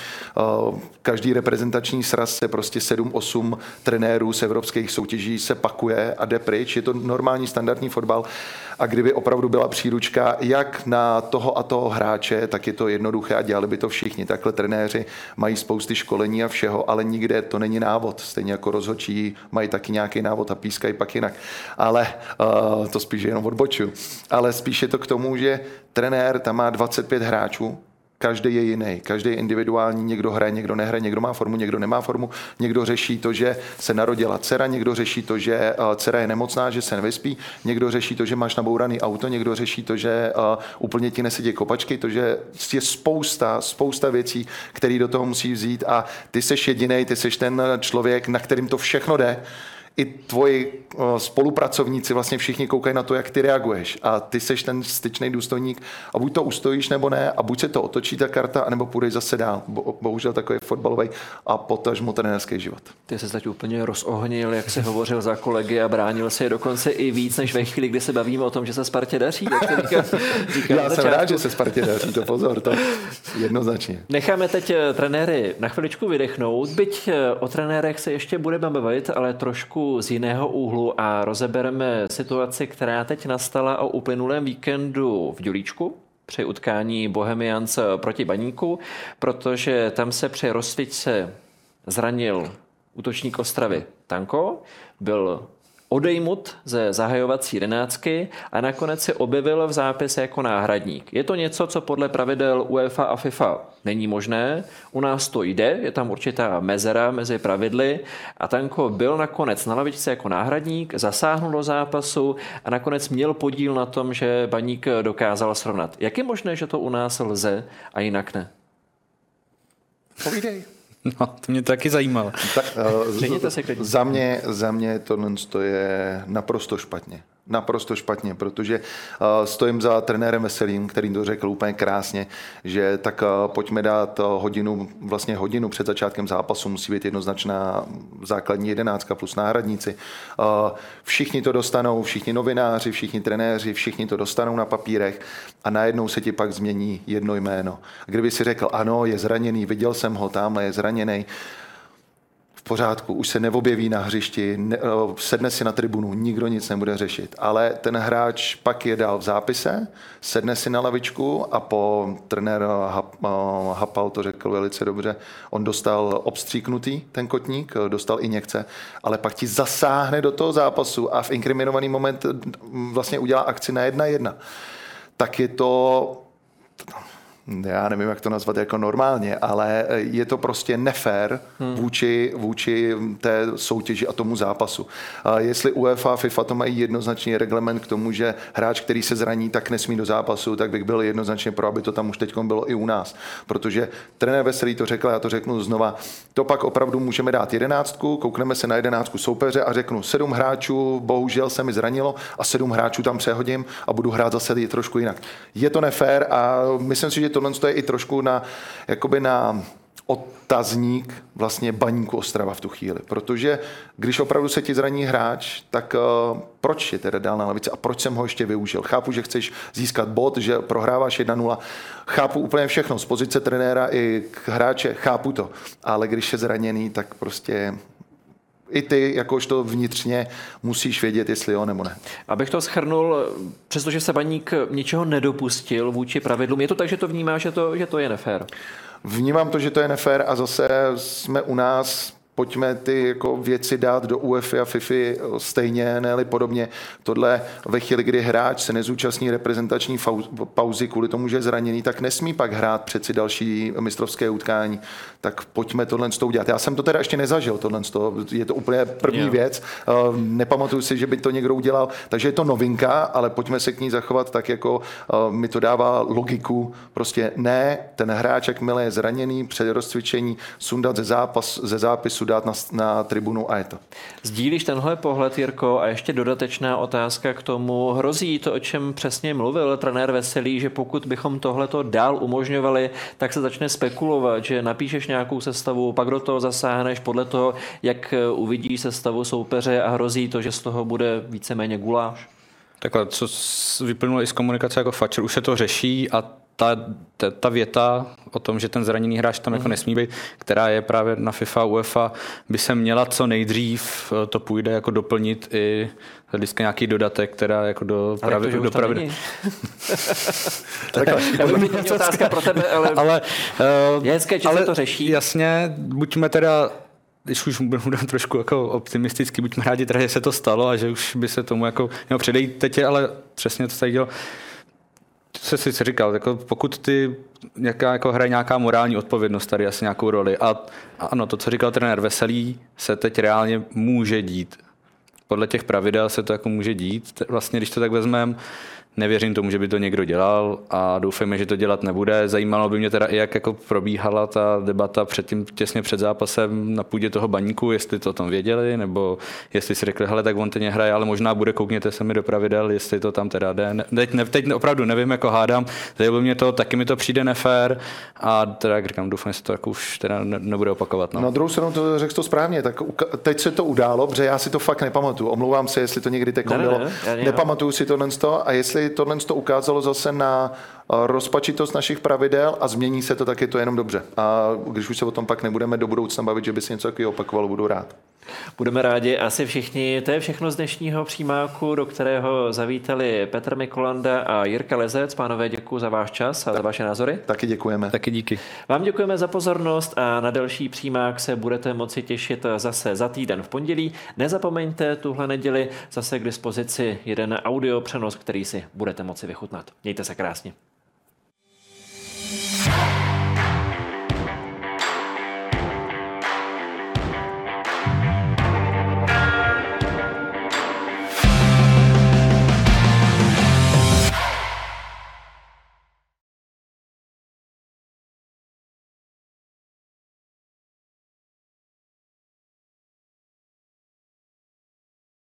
uh, každý reprezentační sraz se prostě 7-8 trenérů z evropských soutěží se pakuje a jde pryč, je to normální standardní fotbal a kdyby opravdu byla příručka jak na toho a toho hráče, tak je to jednoduché a dělali by to všichni. Takhle trenéři mají spousty školení a všeho, ale nikde to není návod. Stejně jako rozhodčí mají taky nějaký návod a pískají pak jinak. Ale uh, to spíš jenom odboču. Ale spíš je to k tomu, že trenér tam má 25 hráčů, každý je jiný, každý je individuální, někdo hraje, někdo nehraje, někdo má formu, někdo nemá formu, někdo řeší to, že se narodila dcera, někdo řeší to, že eh, dcera je nemocná, že se nevyspí, někdo řeší to, že máš nabouraný auto, někdo řeší to, že eh, úplně ti nesedí kopačky, to, že je spousta, spousta věcí, které do toho musí vzít. A ty seš jediný, ty seš ten člověk, na kterým to všechno jde i tvoji spolupracovníci vlastně všichni koukají na to, jak ty reaguješ a ty seš ten styčný důstojník a buď to ustojíš nebo ne a buď se to otočí ta karta, nebo půjdeš zase dál. Bo, bohužel takový fotbalový a potažmo trenérský život. Ty se teď úplně rozohnil, jak se hovořil za kolegy a bránil se dokonce i víc, než ve chvíli, kdy se bavíme o tom, že se Spartě daří. Jak říká, říká Já jsem rád, že se Spartě daří, to pozor, to jednoznačně. Necháme teď eh, trenéry na chviličku vydechnout, byť eh, o trenérech se ještě budeme bavit, ale trošku z jiného úhlu a rozebereme situaci, která teď nastala o uplynulém víkendu v Dělíčku při utkání Bohemians proti Baníku, protože tam se při rozsvičce zranil útočník Ostravy Tanko, byl odejmut ze zahajovací jedenáctky a nakonec se objevil v zápise jako náhradník. Je to něco, co podle pravidel UEFA a FIFA není možné. U nás to jde, je tam určitá mezera mezi pravidly a Tanko byl nakonec na lavičce jako náhradník, zasáhnul do zápasu a nakonec měl podíl na tom, že Baník dokázal srovnat. Jak je možné, že to u nás lze a jinak ne? Povídej. No, to mě taky zajímalo. Tak, uh, z, za, mě, za mě tohle je naprosto špatně naprosto špatně, protože uh, stojím za trenérem Veselým, který to řekl úplně krásně, že tak uh, pojďme dát uh, hodinu, vlastně hodinu před začátkem zápasu, musí být jednoznačná základní jedenáctka plus náhradníci. Všichni to dostanou, všichni novináři, všichni trenéři, všichni to dostanou na papírech a najednou se ti pak změní jedno jméno. Kdyby si řekl, ano, je zraněný, viděl jsem ho, tamhle je zraněný, v pořádku, už se neobjeví na hřišti, ne, sedne si na tribunu, nikdo nic nebude řešit. Ale ten hráč pak je dál v zápise, sedne si na lavičku a po trenér Hapal to řekl velice dobře, on dostal obstříknutý ten kotník, dostal injekce, ale pak ti zasáhne do toho zápasu a v inkriminovaný moment vlastně udělá akci na jedna jedna. Tak je to já nevím, jak to nazvat jako normálně, ale je to prostě nefér hmm. vůči, vůči té soutěži a tomu zápasu. A jestli UEFA a FIFA to mají jednoznačný reglement k tomu, že hráč, který se zraní, tak nesmí do zápasu, tak bych byl jednoznačně pro, aby to tam už teď bylo i u nás. Protože trenér Veselý to řekl, já to řeknu znova, to pak opravdu můžeme dát jedenáctku, koukneme se na jedenáctku soupeře a řeknu sedm hráčů, bohužel se mi zranilo a sedm hráčů tam přehodím a budu hrát zase trošku jinak. Je to nefér a myslím si, že tohle je i trošku na, jakoby na otazník vlastně baníku Ostrava v tu chvíli. Protože když opravdu se ti zraní hráč, tak uh, proč je teda dál na lavici a proč jsem ho ještě využil? Chápu, že chceš získat bod, že prohráváš 1-0. Chápu úplně všechno z pozice trenéra i k hráče, chápu to. Ale když je zraněný, tak prostě i ty, jakožto vnitřně, musíš vědět, jestli jo nebo ne. Abych to schrnul, přestože se baník ničeho nedopustil vůči pravidlům, je to tak, že to vnímá, že to, že to je nefér? Vnímám to, že to je nefér a zase jsme u nás pojďme ty jako věci dát do UEFA a FIFA stejně, ne podobně. Tohle ve chvíli, kdy hráč se nezúčastní reprezentační pauzy kvůli tomu, že je zraněný, tak nesmí pak hrát přeci další mistrovské utkání. Tak pojďme tohle z toho udělat. Já jsem to teda ještě nezažil, tohle z toho. Je to úplně první yeah. věc. Eh, nepamatuju si, že by to někdo udělal, takže je to novinka, ale pojďme se k ní zachovat tak, jako eh, mi to dává logiku. Prostě ne, ten hráč, jakmile je zraněný před rozcvičení, sundat ze, zápas, ze zápisu zápasu dát na, na tribunu a je to. Sdílíš tenhle pohled, Jirko, a ještě dodatečná otázka k tomu. Hrozí to, o čem přesně mluvil trenér Veselý, že pokud bychom tohleto dál umožňovali, tak se začne spekulovat, že napíšeš nějakou sestavu, pak do toho zasáhneš podle toho, jak uvidíš sestavu soupeře a hrozí to, že z toho bude víceméně guláš? Takhle, co vyplynulo i z komunikace jako Fatcher, už se to řeší a ta, ta, ta věta o tom, že ten zraněný hráč tam jako mhm. nesmí být, která je právě na FIFA, UEFA, by se měla co nejdřív, to půjde jako doplnit i hlediska nějaký dodatek, která jako do právě do pravdy. Takhle, otázka pro tebe, ale, ale uh, je hezké, že ale se to řeší. Jasně, buďme teda když už budeme trošku jako optimisticky, buďme rádi, teda, že se to stalo a že už by se tomu jako, no předejte tě, ale přesně to tady dělo se si říkal, jako pokud ty nějaká, jako hraje nějaká morální odpovědnost tady asi nějakou roli. A, ano, to, co říkal trenér Veselý, se teď reálně může dít. Podle těch pravidel se to jako může dít. Vlastně, když to tak vezmeme, Nevěřím tomu, že by to někdo dělal a doufejme, že to dělat nebude. Zajímalo by mě teda i, jak jako probíhala ta debata předtím, těsně před zápasem na půdě toho baníku, jestli to tam věděli, nebo jestli si řekli, hele, tak on teď hraje, ale možná bude, koukněte se mi do pravidel, jestli to tam teda jde. Teď, ne, teď opravdu nevím, jako hádám, zajímalo mě to, taky mi to přijde nefér a teda, jak říkám, doufám, že se to jako už teda nebude opakovat. No. Na druhou stranu to řekl to správně, tak teď se to událo, protože já si to fakt nepamatuju. Omlouvám se, jestli to někdy teď ne, bylo. Ne, ne, Nepamatuju si tohle a jestli tohle to ukázalo zase na rozpačitost našich pravidel a změní se to, tak je to jenom dobře. A když už se o tom pak nebudeme do budoucna bavit, že by se něco takového opakovalo, budu rád. Budeme rádi asi všichni. To je všechno z dnešního přímáku, do kterého zavítali Petr Mikolanda a Jirka Lezec. Pánové, děkuji za váš čas a tak, za vaše názory. Taky děkujeme. Taky díky. Vám děkujeme za pozornost a na další přímák se budete moci těšit zase za týden v pondělí. Nezapomeňte tuhle neděli zase k dispozici jeden audio přenos, který si budete moci vychutnat. Mějte se krásně. Show.